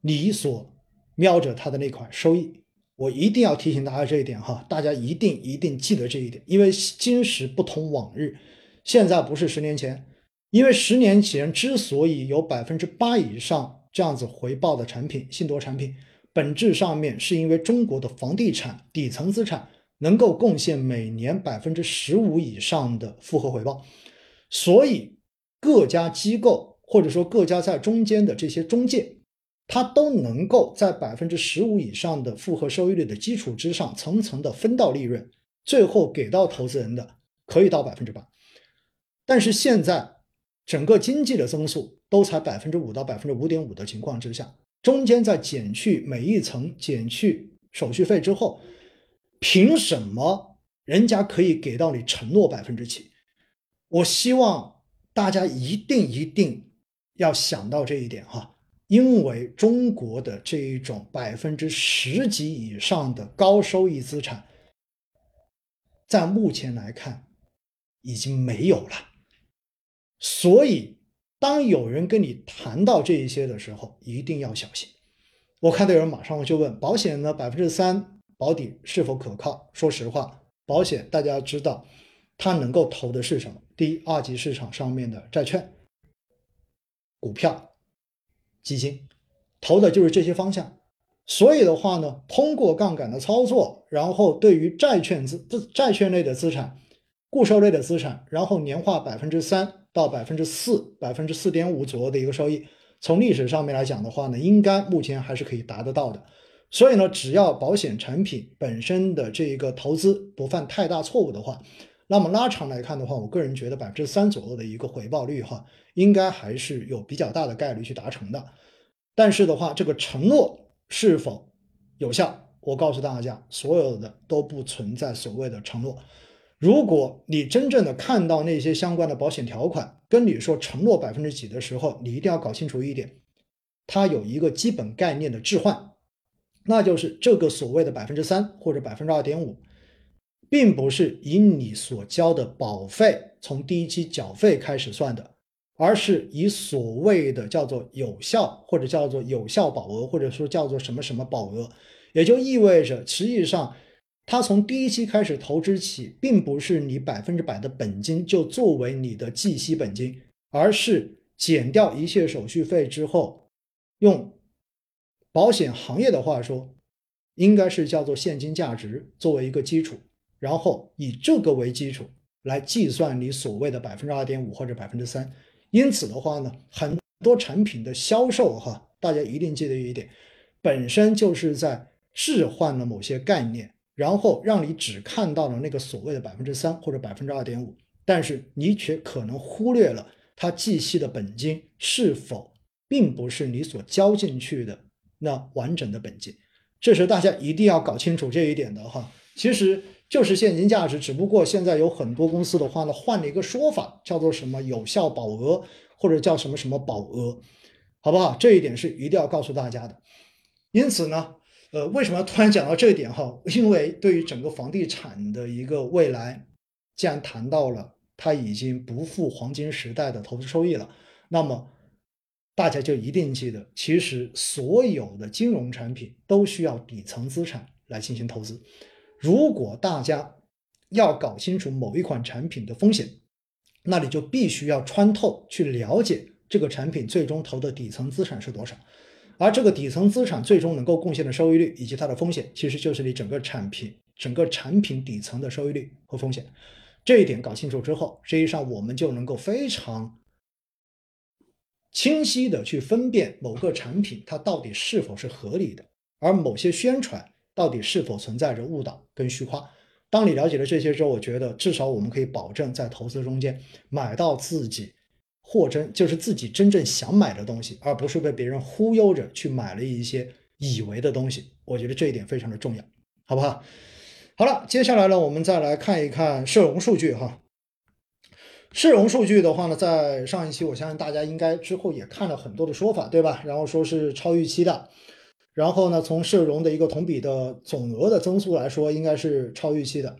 你所瞄着他的那款收益。我一定要提醒大家这一点哈，大家一定一定记得这一点，因为今时不同往日，现在不是十年前，因为十年前之所以有百分之八以上这样子回报的产品，信托产品，本质上面是因为中国的房地产底层资产能够贡献每年百分之十五以上的复合回报，所以各家机构或者说各家在中间的这些中介。它都能够在百分之十五以上的复合收益率的基础之上，层层的分到利润，最后给到投资人的可以到百分之八。但是现在整个经济的增速都才百分之五到百分之五点五的情况之下，中间在减去每一层减去手续费之后，凭什么人家可以给到你承诺百分之七？我希望大家一定一定要想到这一点哈。因为中国的这一种百分之十几以上的高收益资产，在目前来看已经没有了，所以当有人跟你谈到这一些的时候，一定要小心。我看到有人马上就问：保险呢？百分之三保底是否可靠？说实话，保险大家知道，它能够投的是什么？第一，二级市场上面的债券、股票。基金投的就是这些方向，所以的话呢，通过杠杆的操作，然后对于债券资债券类的资产、固收类的资产，然后年化百分之三到百分之四、百分之四点五左右的一个收益，从历史上面来讲的话呢，应该目前还是可以达得到的。所以呢，只要保险产品本身的这一个投资不犯太大错误的话，那么拉长来看的话，我个人觉得百分之三左右的一个回报率哈。应该还是有比较大的概率去达成的，但是的话，这个承诺是否有效？我告诉大家，所有的都不存在所谓的承诺。如果你真正的看到那些相关的保险条款跟你说承诺百分之几的时候，你一定要搞清楚一点，它有一个基本概念的置换，那就是这个所谓的百分之三或者百分之二点五，并不是以你所交的保费从第一期缴费开始算的。而是以所谓的叫做有效，或者叫做有效保额，或者说叫做什么什么保额，也就意味着，实际上，它从第一期开始投资起，并不是你百分之百的本金就作为你的计息本金，而是减掉一切手续费之后，用保险行业的话说，应该是叫做现金价值作为一个基础，然后以这个为基础来计算你所谓的百分之二点五或者百分之三。因此的话呢，很多产品的销售哈，大家一定记得一点，本身就是在置换了某些概念，然后让你只看到了那个所谓的百分之三或者百分之二点五，但是你却可能忽略了它计息的本金是否并不是你所交进去的那完整的本金，这是大家一定要搞清楚这一点的哈。其实。就是现金价值，只不过现在有很多公司的话呢，换了一个说法，叫做什么有效保额，或者叫什么什么保额，好不好？这一点是一定要告诉大家的。因此呢，呃，为什么突然讲到这一点哈？因为对于整个房地产的一个未来，既然谈到了它已经不复黄金时代的投资收益了，那么大家就一定记得，其实所有的金融产品都需要底层资产来进行投资。如果大家要搞清楚某一款产品的风险，那你就必须要穿透去了解这个产品最终投的底层资产是多少，而这个底层资产最终能够贡献的收益率以及它的风险，其实就是你整个产品整个产品底层的收益率和风险。这一点搞清楚之后，实际上我们就能够非常清晰的去分辨某个产品它到底是否是合理的，而某些宣传。到底是否存在着误导跟虚夸？当你了解了这些之后，我觉得至少我们可以保证在投资中间买到自己货真就是自己真正想买的东西，而不是被别人忽悠着去买了一些以为的东西。我觉得这一点非常的重要，好不好？好了，接下来呢，我们再来看一看社融数据哈。社融数据的话呢，在上一期我相信大家应该之后也看了很多的说法，对吧？然后说是超预期的，然后呢，从社融的一个同比的总额的增速来说，应该是超预期的。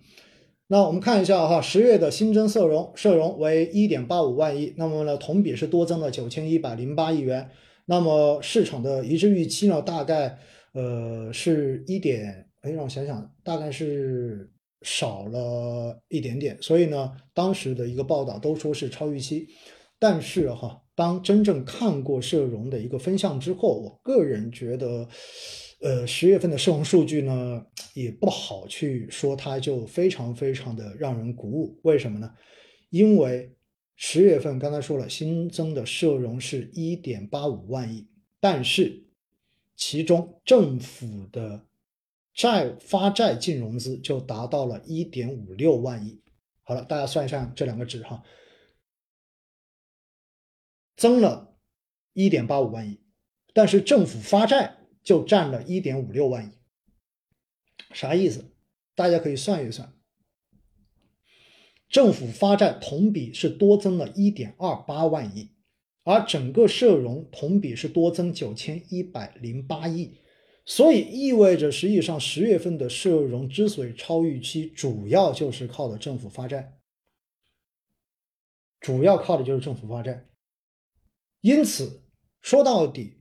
那我们看一下哈，十月的新增社融社融为一点八五万亿，那么呢，同比是多增了九千一百零八亿元。那么市场的一致预期呢，大概呃是一点。哎，让我想想，大概是少了一点点，所以呢，当时的一个报道都说是超预期，但是哈，当真正看过社融的一个分项之后，我个人觉得，呃，十月份的社融数据呢，也不好去说它就非常非常的让人鼓舞。为什么呢？因为十月份刚才说了，新增的社融是一点八五万亿，但是其中政府的债发债净融资就达到了一点五六万亿。好了，大家算一算这两个值哈，增了一点八五万亿，但是政府发债就占了一点五六万亿，啥意思？大家可以算一算，政府发债同比是多增了一点二八万亿，而整个社融同比是多增九千一百零八亿。所以意味着，实际上十月份的社融之所以超预期，主要就是靠的政府发债，主要靠的就是政府发债。因此，说到底，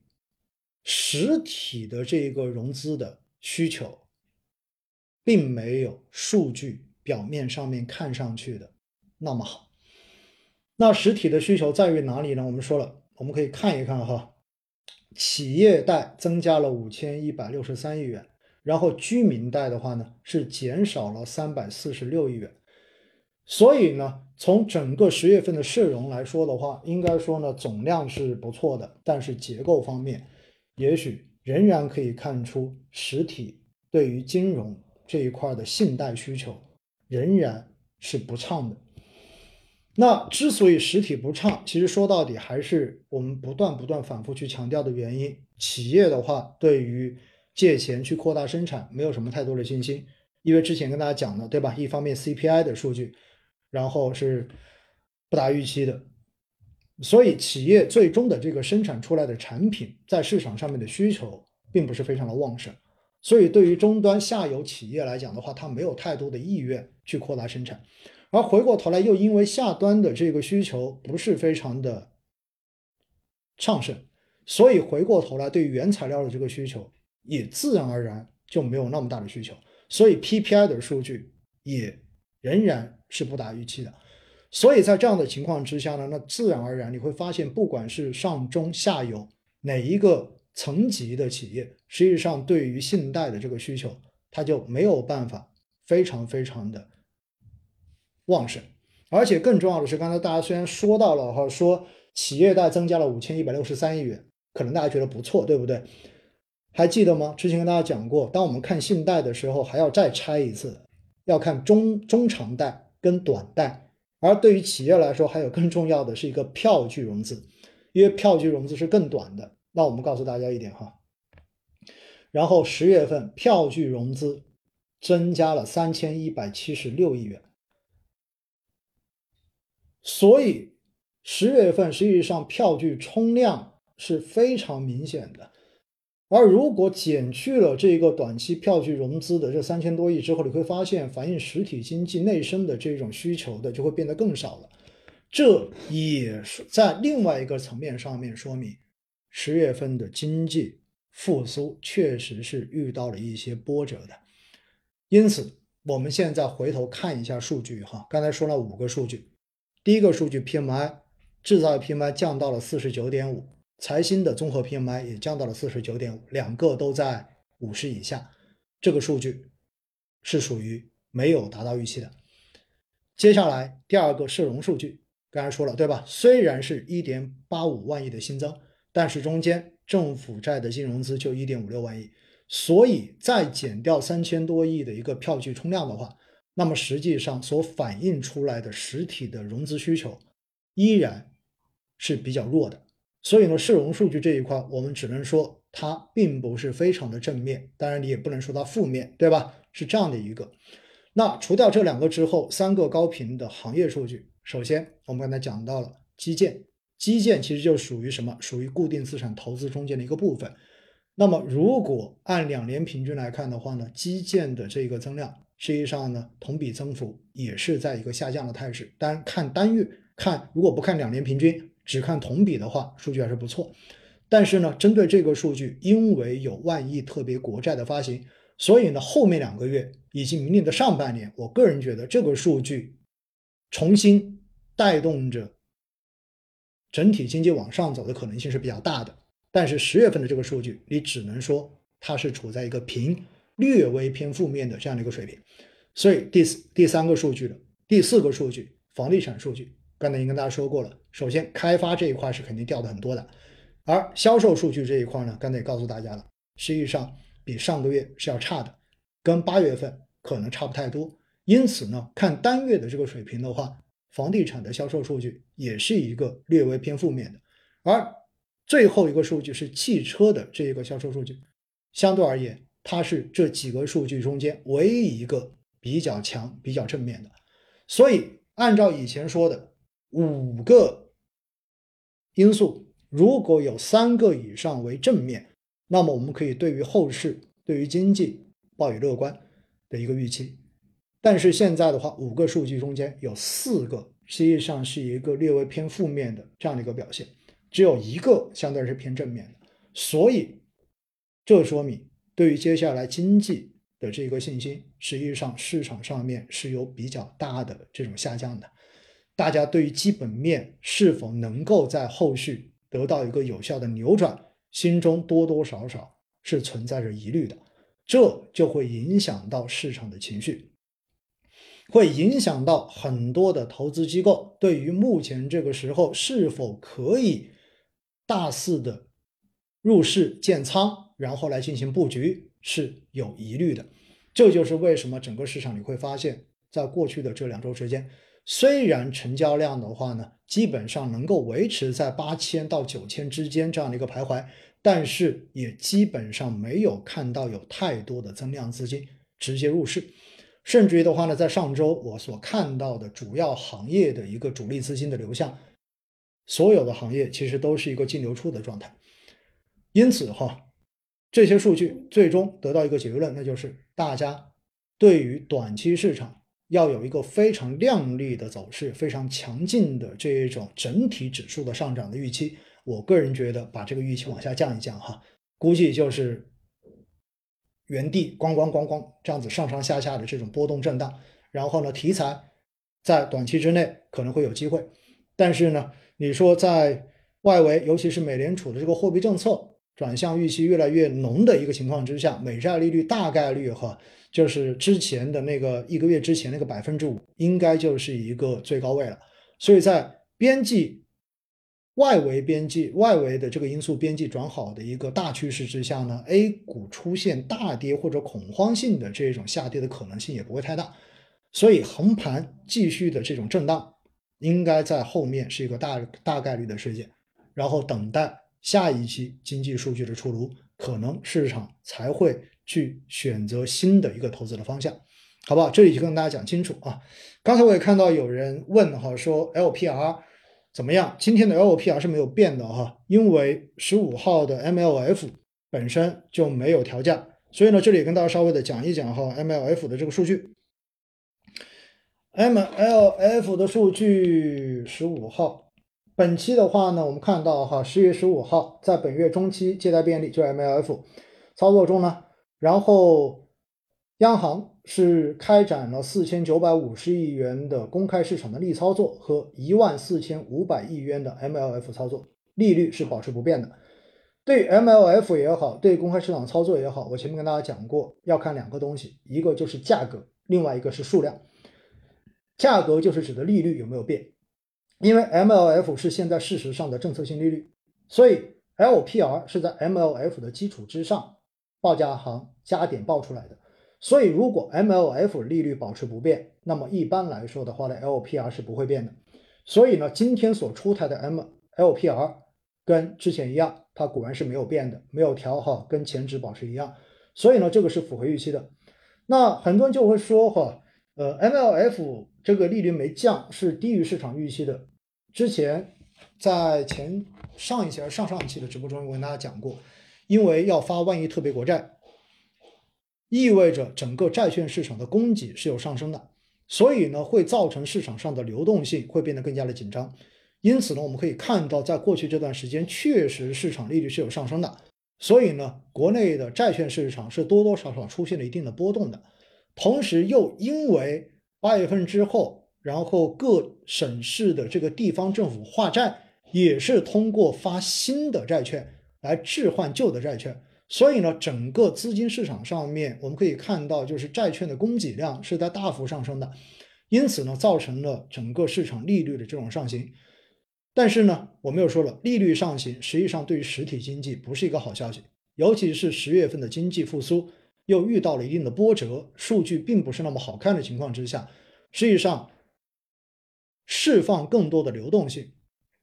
实体的这个融资的需求，并没有数据表面上面看上去的那么好。那实体的需求在于哪里呢？我们说了，我们可以看一看哈。企业贷增加了五千一百六十三亿元，然后居民贷的话呢是减少了三百四十六亿元，所以呢，从整个十月份的市容来说的话，应该说呢总量是不错的，但是结构方面，也许仍然可以看出实体对于金融这一块的信贷需求仍然是不畅的。那之所以实体不畅，其实说到底还是我们不断不断反复去强调的原因。企业的话，对于借钱去扩大生产，没有什么太多的信心，因为之前跟大家讲的，对吧？一方面 CPI 的数据，然后是不达预期的，所以企业最终的这个生产出来的产品，在市场上面的需求并不是非常的旺盛，所以对于终端下游企业来讲的话，它没有太多的意愿去扩大生产。而回过头来，又因为下端的这个需求不是非常的畅盛，所以回过头来，对于原材料的这个需求也自然而然就没有那么大的需求，所以 PPI 的数据也仍然是不达预期的。所以在这样的情况之下呢，那自然而然你会发现，不管是上中下游哪一个层级的企业，实际上对于信贷的这个需求，它就没有办法非常非常的。旺盛，而且更重要的是，刚才大家虽然说到了哈，说企业贷增加了五千一百六十三亿元，可能大家觉得不错，对不对？还记得吗？之前跟大家讲过，当我们看信贷的时候，还要再拆一次，要看中中长贷跟短贷，而对于企业来说，还有更重要的是一个票据融资，因为票据融资是更短的。那我们告诉大家一点哈，然后十月份票据融资增加了三千一百七十六亿元。所以十月份实际上票据冲量是非常明显的，而如果减去了这个短期票据融资的这三千多亿之后，你会发现反映实体经济内生的这种需求的就会变得更少了。这也是在另外一个层面上面说明，十月份的经济复苏确实是遇到了一些波折的。因此，我们现在回头看一下数据哈，刚才说了五个数据。第一个数据 PMI，制造业 PMI 降到了四十九点五，财新的综合 PMI 也降到了四十九点五，两个都在五十以下，这个数据是属于没有达到预期的。接下来第二个社融数据，刚才说了对吧？虽然是一点八五万亿的新增，但是中间政府债的净融资就一点五六万亿，所以再减掉三千多亿的一个票据冲量的话。那么实际上所反映出来的实体的融资需求依然是比较弱的，所以呢，市容数据这一块我们只能说它并不是非常的正面，当然你也不能说它负面，对吧？是这样的一个。那除掉这两个之后，三个高频的行业数据，首先我们刚才讲到了基建，基建其实就属于什么？属于固定资产投资中间的一个部分。那么如果按两年平均来看的话呢，基建的这个增量实际上呢，同比增幅也是在一个下降的态势。单看单月看，如果不看两年平均，只看同比的话，数据还是不错。但是呢，针对这个数据，因为有万亿特别国债的发行。所以呢，后面两个月以及明年的上半年，我个人觉得这个数据重新带动着整体经济往上走的可能性是比较大的。但是十月份的这个数据，你只能说它是处在一个平、略微偏负面的这样的一个水平。所以第四、第三个数据的第四个数据，房地产数据，刚才已经跟大家说过了。首先，开发这一块是肯定掉的很多的，而销售数据这一块呢，刚才也告诉大家了，实际上。比上个月是要差的，跟八月份可能差不太多。因此呢，看单月的这个水平的话，房地产的销售数据也是一个略微偏负面的。而最后一个数据是汽车的这一个销售数据，相对而言，它是这几个数据中间唯一一个比较强、比较正面的。所以，按照以前说的五个因素，如果有三个以上为正面。那么我们可以对于后市、对于经济抱以乐观的一个预期，但是现在的话，五个数据中间有四个实际上是一个略微偏负面的这样的一个表现，只有一个相对是偏正面的，所以这说明对于接下来经济的这个信心，实际上市场上面是有比较大的这种下降的，大家对于基本面是否能够在后续得到一个有效的扭转。心中多多少少是存在着疑虑的，这就会影响到市场的情绪，会影响到很多的投资机构对于目前这个时候是否可以大肆的入市建仓，然后来进行布局是有疑虑的。这就是为什么整个市场你会发现，在过去的这两周时间，虽然成交量的话呢。基本上能够维持在八千到九千之间这样的一个徘徊，但是也基本上没有看到有太多的增量资金直接入市，甚至于的话呢，在上周我所看到的主要行业的一个主力资金的流向，所有的行业其实都是一个净流出的状态，因此哈，这些数据最终得到一个结论，那就是大家对于短期市场。要有一个非常亮丽的走势，非常强劲的这一种整体指数的上涨的预期，我个人觉得把这个预期往下降一降哈，估计就是原地咣咣咣咣这样子上上下下的这种波动震荡，然后呢，题材在短期之内可能会有机会，但是呢，你说在外围，尤其是美联储的这个货币政策转向预期越来越浓的一个情况之下，美债利率大概率哈。就是之前的那个一个月之前那个百分之五，应该就是一个最高位了。所以在边际外围边际外围的这个因素边际转好的一个大趋势之下呢，A 股出现大跌或者恐慌性的这种下跌的可能性也不会太大。所以横盘继续的这种震荡，应该在后面是一个大大概率的事件。然后等待下一期经济数据的出炉，可能市场才会。去选择新的一个投资的方向，好不好？这里就跟大家讲清楚啊。刚才我也看到有人问哈，说 LPR 怎么样？今天的 LPR 是没有变的哈，因为十五号的 MLF 本身就没有调价，所以呢，这里跟大家稍微的讲一讲哈，MLF 的这个数据。MLF 的数据十五号，本期的话呢，我们看到哈，十月十五号在本月中期借贷便利就 MLF 操作中呢。然后，央行是开展了四千九百五十亿元的公开市场的逆操作和一万四千五百亿元的 MLF 操作，利率是保持不变的。对 MLF 也好，对公开市场操作也好，我前面跟大家讲过，要看两个东西，一个就是价格，另外一个是数量。价格就是指的利率有没有变，因为 MLF 是现在事实上的政策性利率，所以 LPR 是在 MLF 的基础之上。报价行加点报出来的，所以如果 MLF 利率保持不变，那么一般来说的话呢，LPR 是不会变的。所以呢，今天所出台的 MLPR 跟之前一样，它果然是没有变的，没有调好，跟前值保持一样。所以呢，这个是符合预期的。那很多人就会说哈，呃，MLF 这个利率没降是低于市场预期的。之前在前上一期还是上上期的直播中，我跟大家讲过，因为要发万亿特别国债，意味着整个债券市场的供给是有上升的，所以呢会造成市场上的流动性会变得更加的紧张。因此呢，我们可以看到，在过去这段时间，确实市场利率是有上升的，所以呢，国内的债券市场是多多少少出现了一定的波动的。同时，又因为八月份之后，然后各省市的这个地方政府化债也是通过发新的债券来置换旧的债券，所以呢，整个资金市场上面我们可以看到，就是债券的供给量是在大幅上升的，因此呢，造成了整个市场利率的这种上行。但是呢，我们又说了，利率上行实际上对于实体经济不是一个好消息，尤其是十月份的经济复苏。又遇到了一定的波折，数据并不是那么好看的情况之下，实际上释放更多的流动性，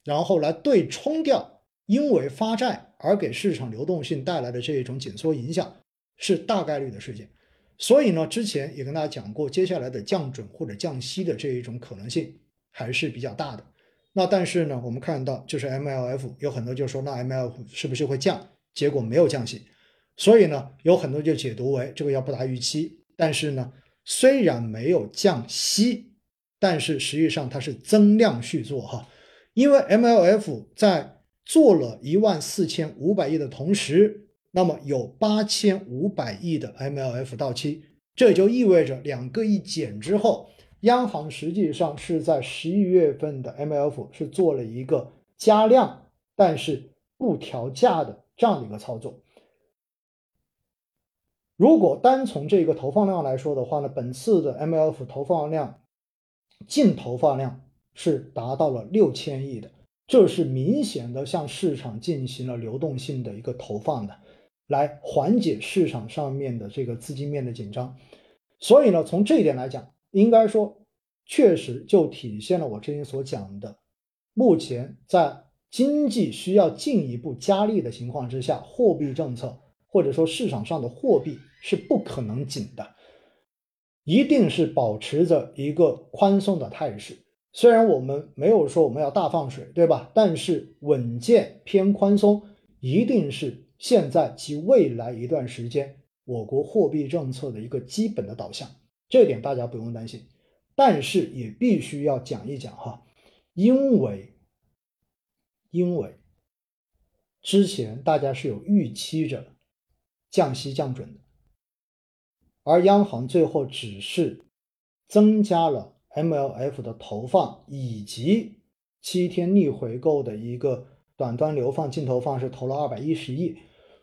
然后来对冲掉因为发债而给市场流动性带来的这一种紧缩影响，是大概率的事件。所以呢，之前也跟大家讲过，接下来的降准或者降息的这一种可能性还是比较大的。那但是呢，我们看到就是 MLF 有很多就说，那 MLF 是不是会降？结果没有降息。所以呢，有很多就解读为这个要不达预期。但是呢，虽然没有降息，但是实际上它是增量续做哈，因为 MLF 在做了一万四千五百亿的同时，那么有八千五百亿的 MLF 到期，这就意味着两个一减之后，央行实际上是在十一月份的 MLF 是做了一个加量，但是不调价的这样的一个操作。如果单从这个投放量来说的话呢，本次的 MLF 投放量净投放量是达到了六千亿的，这是明显的向市场进行了流动性的一个投放的，来缓解市场上面的这个资金面的紧张。所以呢，从这一点来讲，应该说确实就体现了我之前所讲的，目前在经济需要进一步加力的情况之下，货币政策。或者说市场上的货币是不可能紧的，一定是保持着一个宽松的态势。虽然我们没有说我们要大放水，对吧？但是稳健偏宽松，一定是现在及未来一段时间我国货币政策的一个基本的导向。这点大家不用担心。但是也必须要讲一讲哈，因为因为之前大家是有预期着。降息降准的，而央行最后只是增加了 MLF 的投放以及七天逆回购的一个短端流放净投放是投了二百一十亿，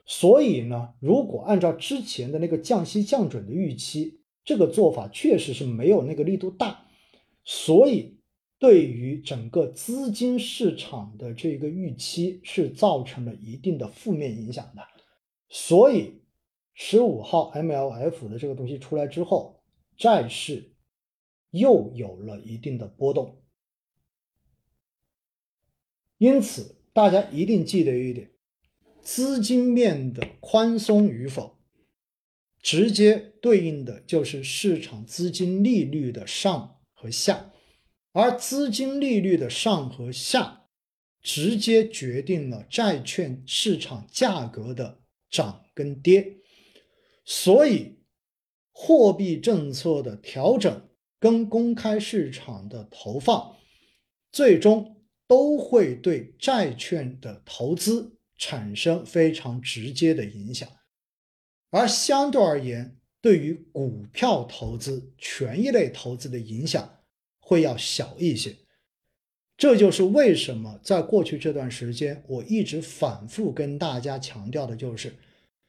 所以呢，如果按照之前的那个降息降准的预期，这个做法确实是没有那个力度大，所以对于整个资金市场的这个预期是造成了一定的负面影响的。所以，十五号 MLF 的这个东西出来之后，债市又有了一定的波动。因此，大家一定记得一点：资金面的宽松与否，直接对应的就是市场资金利率的上和下，而资金利率的上和下，直接决定了债券市场价格的。涨跟跌，所以货币政策的调整跟公开市场的投放，最终都会对债券的投资产生非常直接的影响，而相对而言，对于股票投资、权益类投资的影响会要小一些。这就是为什么在过去这段时间，我一直反复跟大家强调的，就是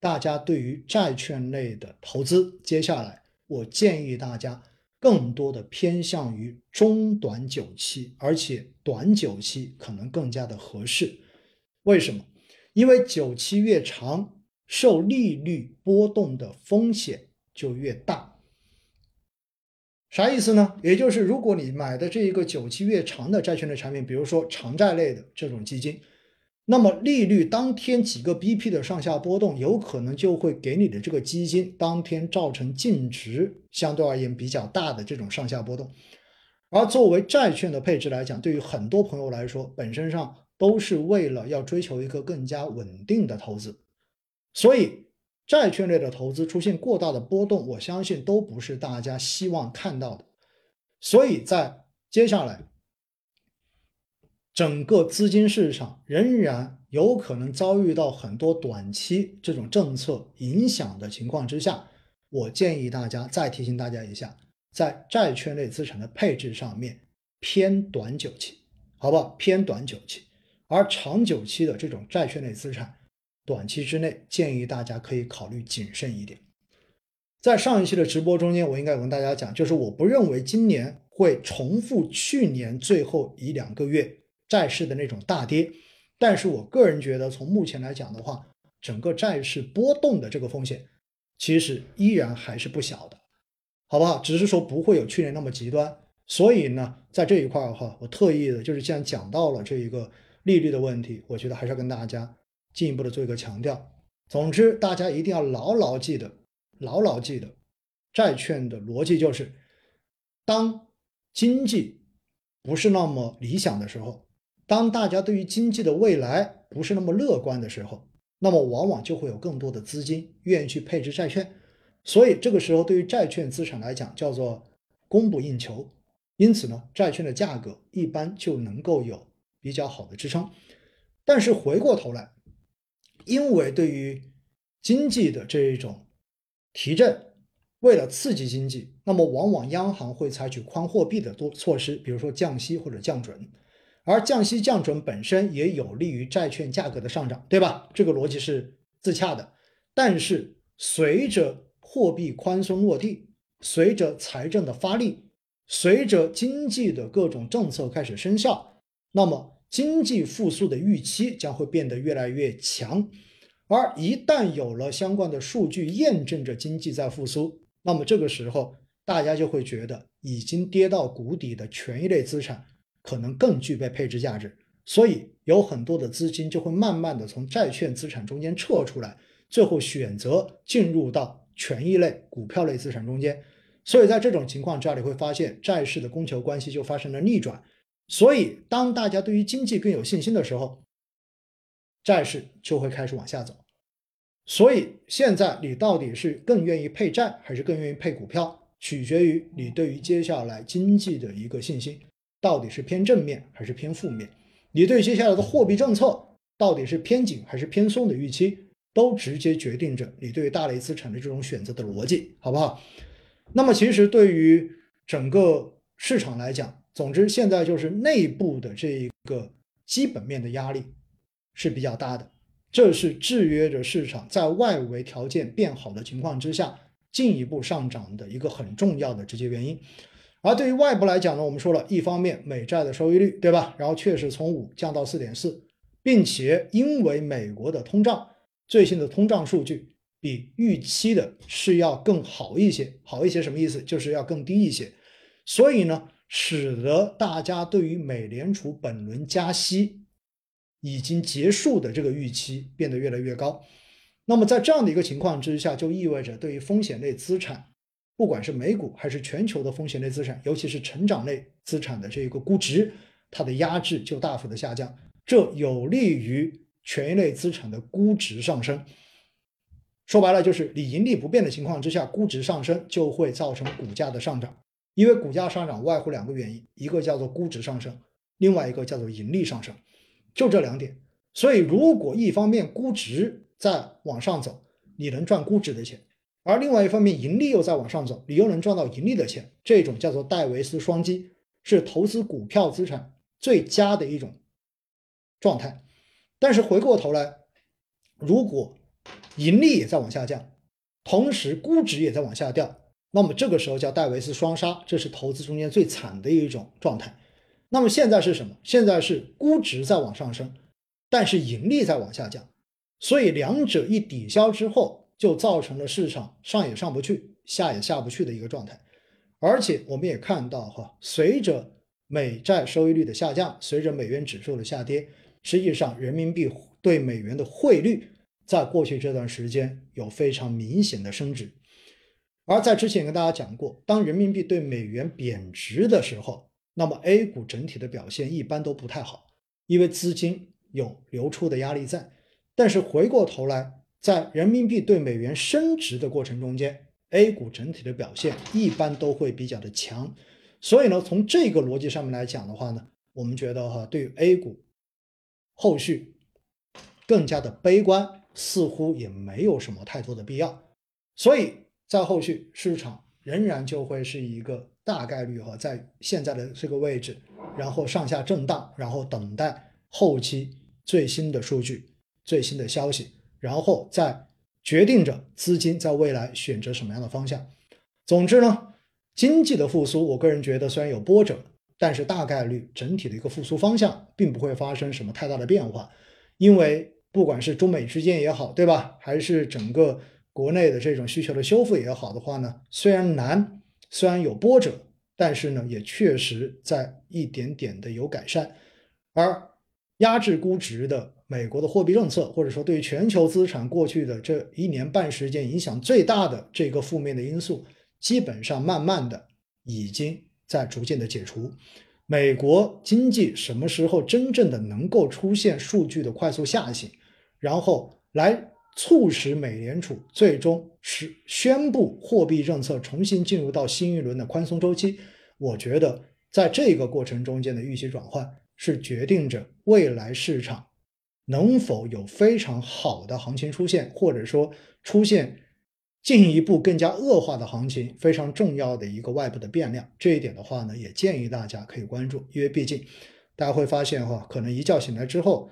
大家对于债券类的投资，接下来我建议大家更多的偏向于中短久期，而且短久期可能更加的合适。为什么？因为久期越长，受利率波动的风险就越大。啥意思呢？也就是如果你买的这一个久期越长的债券类产品，比如说长债类的这种基金，那么利率当天几个 BP 的上下波动，有可能就会给你的这个基金当天造成净值相对而言比较大的这种上下波动。而作为债券的配置来讲，对于很多朋友来说，本身上都是为了要追求一个更加稳定的投资，所以债券类的投资出现过大的波动，我相信都不是大家希望看到的。所以在接下来。整个资金市场仍然有可能遭遇到很多短期这种政策影响的情况之下，我建议大家再提醒大家一下，在债券类资产的配置上面偏短久期，好不好？偏短久期，而长久期的这种债券类资产，短期之内建议大家可以考虑谨慎一点。在上一期的直播中间，我应该有跟大家讲，就是我不认为今年会重复去年最后一两个月。债市的那种大跌，但是我个人觉得，从目前来讲的话，整个债市波动的这个风险，其实依然还是不小的，好不好？只是说不会有去年那么极端。所以呢，在这一块儿哈，我特意的就是既然讲到了这一个利率的问题，我觉得还是要跟大家进一步的做一个强调。总之，大家一定要牢牢记得，牢牢记得，债券的逻辑就是，当经济不是那么理想的时候。当大家对于经济的未来不是那么乐观的时候，那么往往就会有更多的资金愿意去配置债券，所以这个时候对于债券资产来讲叫做供不应求，因此呢，债券的价格一般就能够有比较好的支撑。但是回过头来，因为对于经济的这一种提振，为了刺激经济，那么往往央行会采取宽货币的多措施，比如说降息或者降准。而降息降准本身也有利于债券价格的上涨，对吧？这个逻辑是自洽的。但是随着货币宽松落地，随着财政的发力，随着经济的各种政策开始生效，那么经济复苏的预期将会变得越来越强。而一旦有了相关的数据验证着经济在复苏，那么这个时候大家就会觉得已经跌到谷底的权益类资产。可能更具备配置价值，所以有很多的资金就会慢慢的从债券资产中间撤出来，最后选择进入到权益类、股票类资产中间。所以在这种情况之下，你会发现债市的供求关系就发生了逆转。所以当大家对于经济更有信心的时候，债市就会开始往下走。所以现在你到底是更愿意配债还是更愿意配股票，取决于你对于接下来经济的一个信心。到底是偏正面还是偏负面？你对接下来的货币政策到底是偏紧还是偏松的预期，都直接决定着你对大类资产的这种选择的逻辑，好不好？那么其实对于整个市场来讲，总之现在就是内部的这一个基本面的压力是比较大的，这是制约着市场在外围条件变好的情况之下进一步上涨的一个很重要的直接原因。而对于外部来讲呢，我们说了一方面美债的收益率，对吧？然后确实从五降到四点四，并且因为美国的通胀最新的通胀数据比预期的是要更好一些，好一些什么意思？就是要更低一些，所以呢，使得大家对于美联储本轮加息已经结束的这个预期变得越来越高。那么在这样的一个情况之下，就意味着对于风险类资产。不管是美股还是全球的风险类资产，尤其是成长类资产的这一个估值，它的压制就大幅的下降，这有利于权益类资产的估值上升。说白了就是你盈利不变的情况之下，估值上升就会造成股价的上涨，因为股价上涨外乎两个原因，一个叫做估值上升，另外一个叫做盈利上升，就这两点。所以如果一方面估值在往上走，你能赚估值的钱。而另外一方面，盈利又在往上走，你又能赚到盈利的钱，这种叫做戴维斯双击，是投资股票资产最佳的一种状态。但是回过头来，如果盈利也在往下降，同时估值也在往下掉，那么这个时候叫戴维斯双杀，这是投资中间最惨的一种状态。那么现在是什么？现在是估值在往上升，但是盈利在往下降，所以两者一抵消之后。就造成了市场上也上不去，下也下不去的一个状态，而且我们也看到哈，随着美债收益率的下降，随着美元指数的下跌，实际上人民币对美元的汇率在过去这段时间有非常明显的升值。而在之前跟大家讲过，当人民币对美元贬值的时候，那么 A 股整体的表现一般都不太好，因为资金有流出的压力在。但是回过头来，在人民币对美元升值的过程中间，A 股整体的表现一般都会比较的强。所以呢，从这个逻辑上面来讲的话呢，我们觉得哈，对于 A 股后续更加的悲观，似乎也没有什么太多的必要。所以。在后续市场仍然就会是一个大概率哈，在现在的这个位置，然后上下震荡，然后等待后期最新的数据、最新的消息，然后再决定着资金在未来选择什么样的方向。总之呢，经济的复苏，我个人觉得虽然有波折，但是大概率整体的一个复苏方向并不会发生什么太大的变化，因为不管是中美之间也好，对吧，还是整个。国内的这种需求的修复也好的话呢，虽然难，虽然有波折，但是呢，也确实在一点点的有改善。而压制估值的美国的货币政策，或者说对全球资产过去的这一年半时间影响最大的这个负面的因素，基本上慢慢的已经在逐渐的解除。美国经济什么时候真正的能够出现数据的快速下行，然后来。促使美联储最终是宣布货币政策重新进入到新一轮的宽松周期。我觉得在这个过程中间的预期转换是决定着未来市场能否有非常好的行情出现，或者说出现进一步更加恶化的行情非常重要的一个外部的变量。这一点的话呢，也建议大家可以关注，因为毕竟大家会发现哈，可能一觉醒来之后，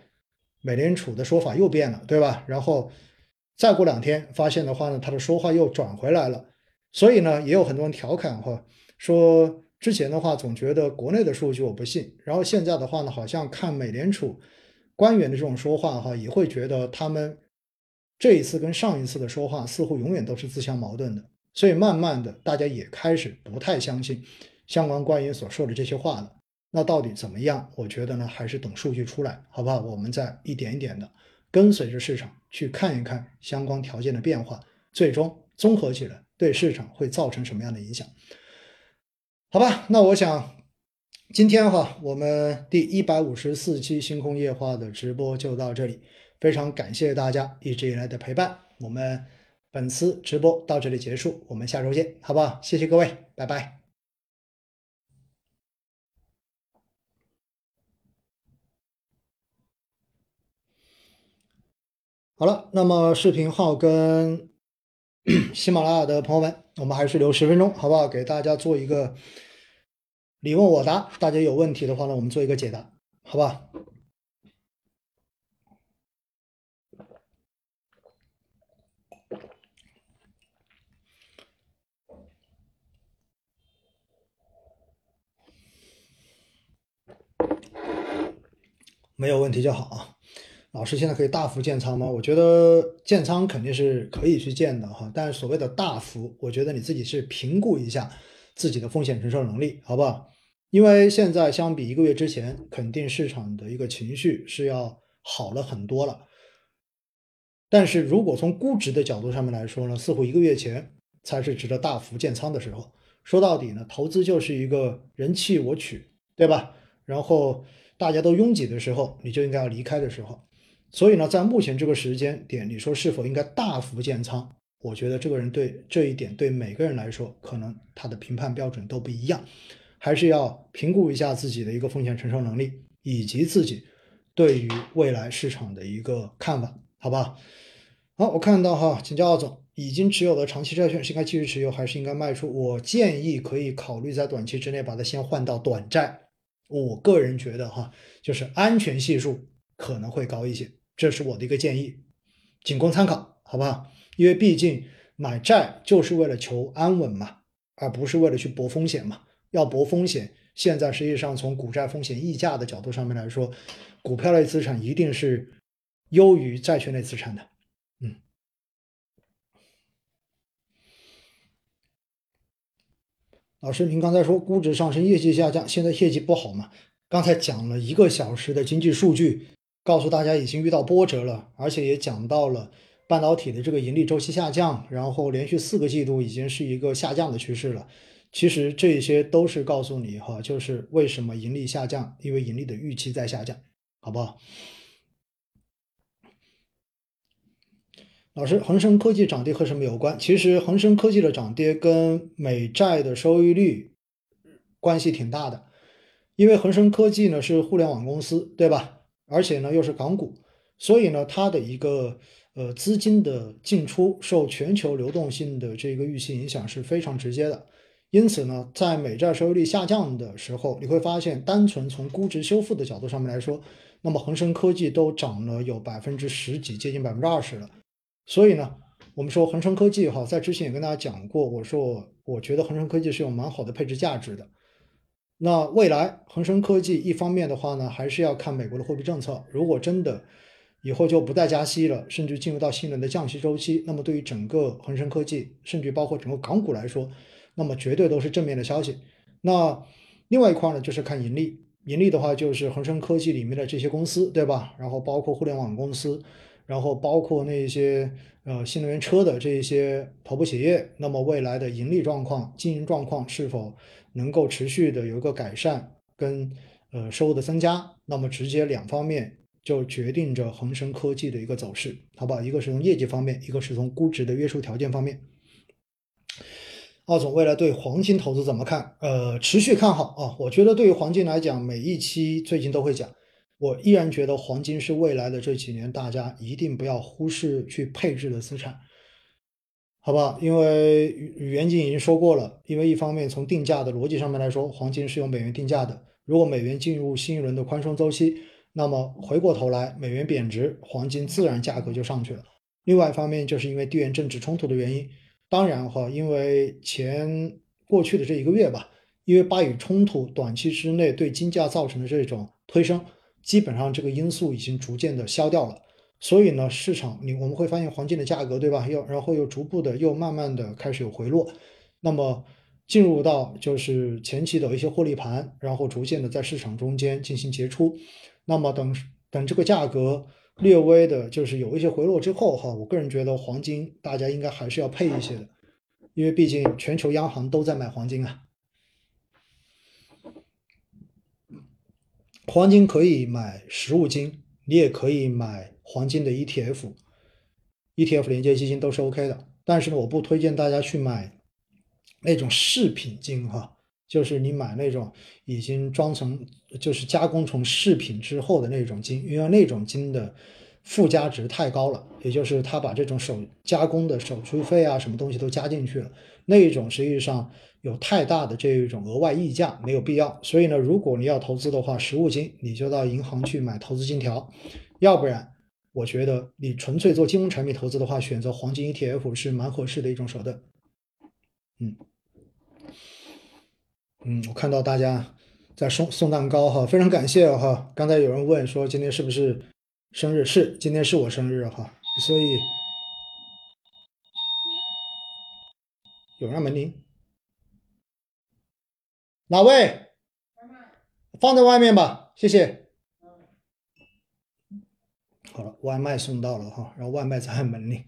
美联储的说法又变了，对吧？然后。再过两天发现的话呢，他的说话又转回来了，所以呢，也有很多人调侃哈，说之前的话总觉得国内的数据我不信，然后现在的话呢，好像看美联储官员的这种说话哈，也会觉得他们这一次跟上一次的说话似乎永远都是自相矛盾的，所以慢慢的大家也开始不太相信相关官员所说的这些话了。那到底怎么样？我觉得呢，还是等数据出来，好不好？我们再一点一点的。跟随着市场去看一看相关条件的变化，最终综合起来对市场会造成什么样的影响？好吧，那我想今天哈我们第一百五十四期星空夜话的直播就到这里，非常感谢大家一直以来的陪伴，我们本次直播到这里结束，我们下周见，好不好？谢谢各位，拜拜。好了，那么视频号跟 喜马拉雅的朋友们，我们还是留十分钟，好不好？给大家做一个你问我答，大家有问题的话呢，我们做一个解答，好吧？没有问题就好啊。老师现在可以大幅建仓吗？我觉得建仓肯定是可以去建的哈，但是所谓的大幅，我觉得你自己是评估一下自己的风险承受能力，好不好？因为现在相比一个月之前，肯定市场的一个情绪是要好了很多了。但是如果从估值的角度上面来说呢，似乎一个月前才是值得大幅建仓的时候。说到底呢，投资就是一个人弃我取，对吧？然后大家都拥挤的时候，你就应该要离开的时候。所以呢，在目前这个时间点，你说是否应该大幅建仓？我觉得这个人对这一点，对每个人来说，可能他的评判标准都不一样，还是要评估一下自己的一个风险承受能力，以及自己对于未来市场的一个看法，好吧？好，我看到哈，请教奥总，已经持有的长期债券是应该继续持有，还是应该卖出？我建议可以考虑在短期之内把它先换到短债。我个人觉得哈，就是安全系数可能会高一些。这是我的一个建议，仅供参考，好不好？因为毕竟买债就是为了求安稳嘛，而不是为了去搏风险嘛。要博风险，现在实际上从股债风险溢价的角度上面来说，股票类资产一定是优于债券类资产的。嗯，老师，您刚才说估值上升，业绩下降，现在业绩不好嘛？刚才讲了一个小时的经济数据。告诉大家已经遇到波折了，而且也讲到了半导体的这个盈利周期下降，然后连续四个季度已经是一个下降的趋势了。其实这些都是告诉你哈，就是为什么盈利下降，因为盈利的预期在下降，好不好？老师，恒生科技涨跌和什么有关？其实恒生科技的涨跌跟美债的收益率关系挺大的，因为恒生科技呢是互联网公司，对吧？而且呢又是港股，所以呢它的一个呃资金的进出受全球流动性的这个预期影响是非常直接的。因此呢，在美债收益率下降的时候，你会发现，单纯从估值修复的角度上面来说，那么恒生科技都涨了有百分之十几，接近百分之二十了。所以呢，我们说恒生科技哈，在之前也跟大家讲过，我说我觉得恒生科技是有蛮好的配置价值的。那未来恒生科技一方面的话呢，还是要看美国的货币政策。如果真的以后就不再加息了，甚至进入到新一轮的降息周期，那么对于整个恒生科技，甚至包括整个港股来说，那么绝对都是正面的消息。那另外一块呢，就是看盈利。盈利的话，就是恒生科技里面的这些公司，对吧？然后包括互联网公司。然后包括那些呃新能源车的这一些头部企业，那么未来的盈利状况、经营状况是否能够持续的有一个改善跟呃收入的增加，那么直接两方面就决定着恒生科技的一个走势，好吧？一个是从业绩方面，一个是从估值的约束条件方面。鲍总未来对黄金投资怎么看？呃，持续看好啊！我觉得对于黄金来讲，每一期最近都会讲。我依然觉得黄金是未来的这几年大家一定不要忽视去配置的资产，好吧？因为袁景已经说过了，因为一方面从定价的逻辑上面来说，黄金是用美元定价的，如果美元进入新一轮的宽松周期，那么回过头来美元贬值，黄金自然价格就上去了。另外一方面就是因为地缘政治冲突的原因，当然哈，因为前过去的这一个月吧，因为巴以冲突短期之内对金价造成的这种推升。基本上这个因素已经逐渐的消掉了，所以呢，市场你我们会发现黄金的价格，对吧？又然后又逐步的又慢慢的开始有回落，那么进入到就是前期的一些获利盘，然后逐渐的在市场中间进行结出，那么等等这个价格略微的就是有一些回落之后，哈，我个人觉得黄金大家应该还是要配一些的，因为毕竟全球央行都在买黄金啊。黄金可以买实物金，你也可以买黄金的 ETF，ETF 连接基金都是 OK 的。但是呢，我不推荐大家去买那种饰品金哈，就是你买那种已经装成就是加工成饰品之后的那种金，因为那种金的附加值太高了，也就是他把这种手加工的手续费啊什么东西都加进去了，那一种实际上。有太大的这一种额外溢价没有必要，所以呢，如果你要投资的话，实物金你就到银行去买投资金条，要不然我觉得你纯粹做金融产品投资的话，选择黄金 ETF 是蛮合适的一种手段。嗯，嗯，我看到大家在送送蛋糕哈，非常感谢哈。刚才有人问说今天是不是生日？是，今天是我生日哈，所以有人门铃。哪位？放在外面吧，谢谢。好了，外卖送到了哈，然后外卖在按门铃。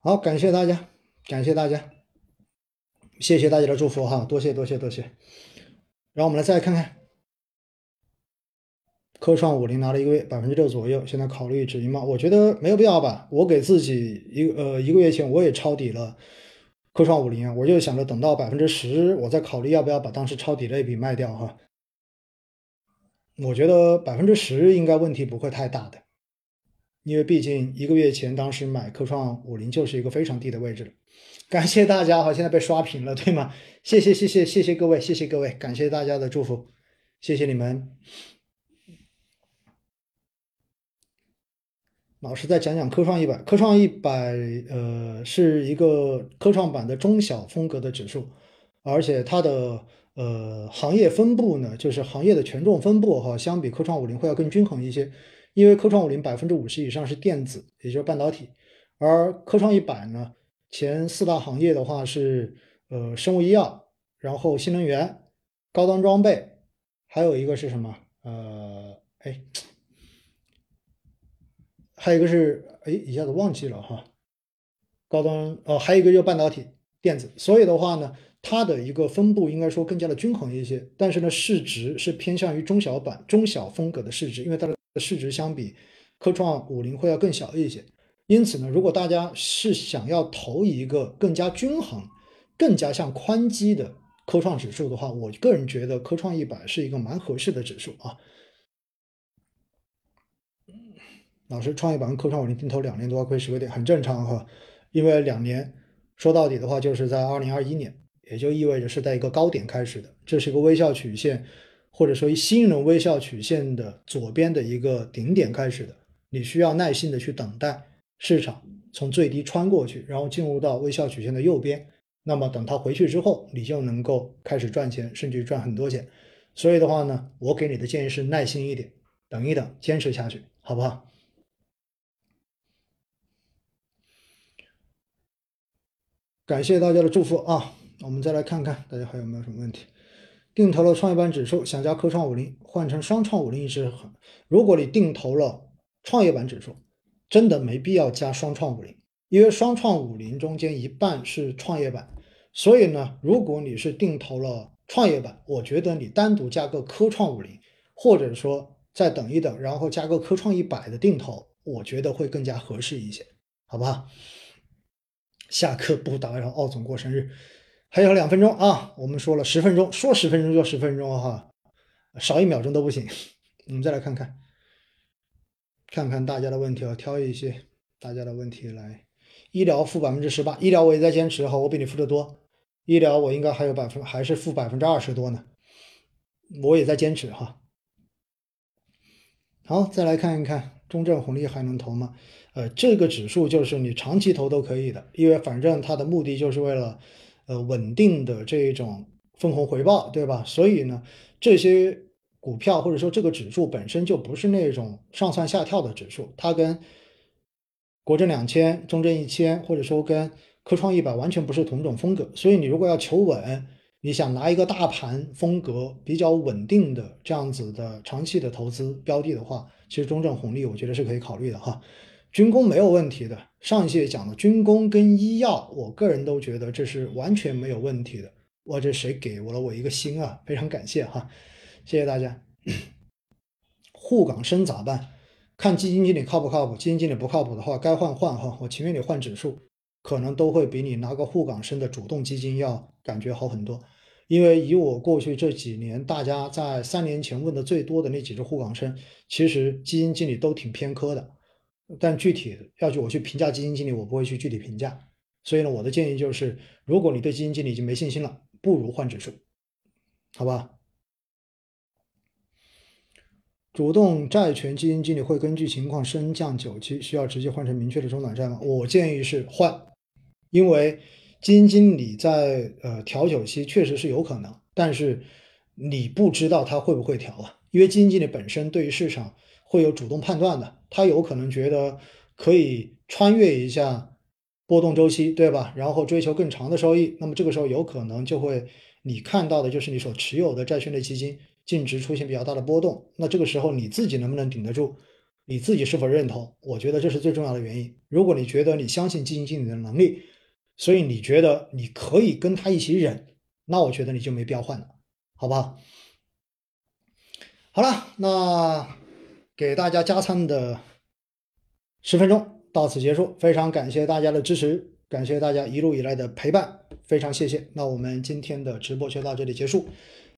好，感谢大家，感谢大家，谢谢大家的祝福哈，多谢多谢多谢。然后我们来再来看看，科创五零拿了一个月百分之六左右，现在考虑止盈吗？我觉得没有必要吧。我给自己一呃一个月前我也抄底了。科创五零啊，我就想着等到百分之十，我再考虑要不要把当时抄底那笔卖掉哈。我觉得百分之十应该问题不会太大的，因为毕竟一个月前当时买科创五零就是一个非常低的位置了。感谢大家哈，现在被刷屏了对吗？谢谢谢谢谢谢各位谢谢各位，感谢大家的祝福，谢谢你们。老师再讲讲科创一百，科创一百，呃，是一个科创板的中小风格的指数，而且它的呃行业分布呢，就是行业的权重分布哈，相比科创五零会要更均衡一些，因为科创五零百分之五十以上是电子，也就是半导体，而科创一百呢，前四大行业的话是呃生物医药，然后新能源、高端装备，还有一个是什么？呃，哎，还有一个是哎，一下子忘记了哈，高端哦，还有一个就半导体电子，所以的话呢，它的一个分布应该说更加的均衡一些，但是呢，市值是偏向于中小板、中小风格的市值，因为它的市值相比科创五零会要更小一些。因此呢，如果大家是想要投一个更加均衡、更加像宽基的科创指数的话，我个人觉得科创一百是一个蛮合适的指数啊。老师，创业板跟科创五零定投两年多亏十个点，很正常哈。因为两年说到底的话，就是在二零二一年，也就意味着是在一个高点开始的，这是一个微笑曲线，或者说一新一轮微笑曲线的左边的一个顶点开始的，你需要耐心的去等待。市场从最低穿过去，然后进入到微笑曲线的右边，那么等它回去之后，你就能够开始赚钱，甚至赚很多钱。所以的话呢，我给你的建议是耐心一点，等一等，坚持下去，好不好？感谢大家的祝福啊！我们再来看看大家还有没有什么问题。定投了创业板指数，想加科创五零，换成双创五零是很。如果你定投了创业板指数。真的没必要加双创五零，因为双创五零中间一半是创业板，所以呢，如果你是定投了创业板，我觉得你单独加个科创五零，或者说再等一等，然后加个科创一百的定投，我觉得会更加合适一些，好不好？下课不打扰奥总过生日，还有两分钟啊，我们说了十分钟，说十分钟就十分钟哈，少一秒钟都不行。我们再来看看。看看大家的问题啊，挑一些大家的问题来。医疗负百分之十八，医疗我也在坚持哈，我比你负的多。医疗我应该还有百分还是负百分之二十多呢，我也在坚持哈。好，再来看一看中证红利还能投吗？呃，这个指数就是你长期投都可以的，因为反正它的目的就是为了呃稳定的这一种分红回报，对吧？所以呢，这些。股票或者说这个指数本身就不是那种上蹿下跳的指数，它跟国证两千、中证一千，或者说跟科创一百完全不是同种风格。所以你如果要求稳，你想拿一个大盘风格比较稳定的这样子的长期的投资标的的话，其实中证红利我觉得是可以考虑的哈。军工没有问题的，上一期也讲的军工跟医药，我个人都觉得这是完全没有问题的。哇，这谁给我了我一个心啊？非常感谢哈。谢谢大家。沪港深咋办？看基金经理靠不靠谱？基金经理不靠谱的话，该换换哈。我情愿你换指数，可能都会比你拿个沪港深的主动基金要感觉好很多。因为以我过去这几年，大家在三年前问的最多的那几只沪港深，其实基金经理都挺偏科的。但具体要去我去评价基金经理，我不会去具体评价。所以呢，我的建议就是，如果你对基金经理已经没信心了，不如换指数，好吧？主动债权基金经理会根据情况升降九期，需要直接换成明确的中短债吗？我建议是换，因为基金经理在呃调九期确实是有可能，但是你不知道他会不会调啊？因为基金经理本身对于市场会有主动判断的，他有可能觉得可以穿越一下波动周期，对吧？然后追求更长的收益，那么这个时候有可能就会你看到的就是你所持有的债券类基金。净值出现比较大的波动，那这个时候你自己能不能顶得住？你自己是否认同？我觉得这是最重要的原因。如果你觉得你相信基金经理的能力，所以你觉得你可以跟他一起忍，那我觉得你就没必要换了，好不好？好了，那给大家加餐的十分钟到此结束，非常感谢大家的支持，感谢大家一路以来的陪伴，非常谢谢。那我们今天的直播就到这里结束。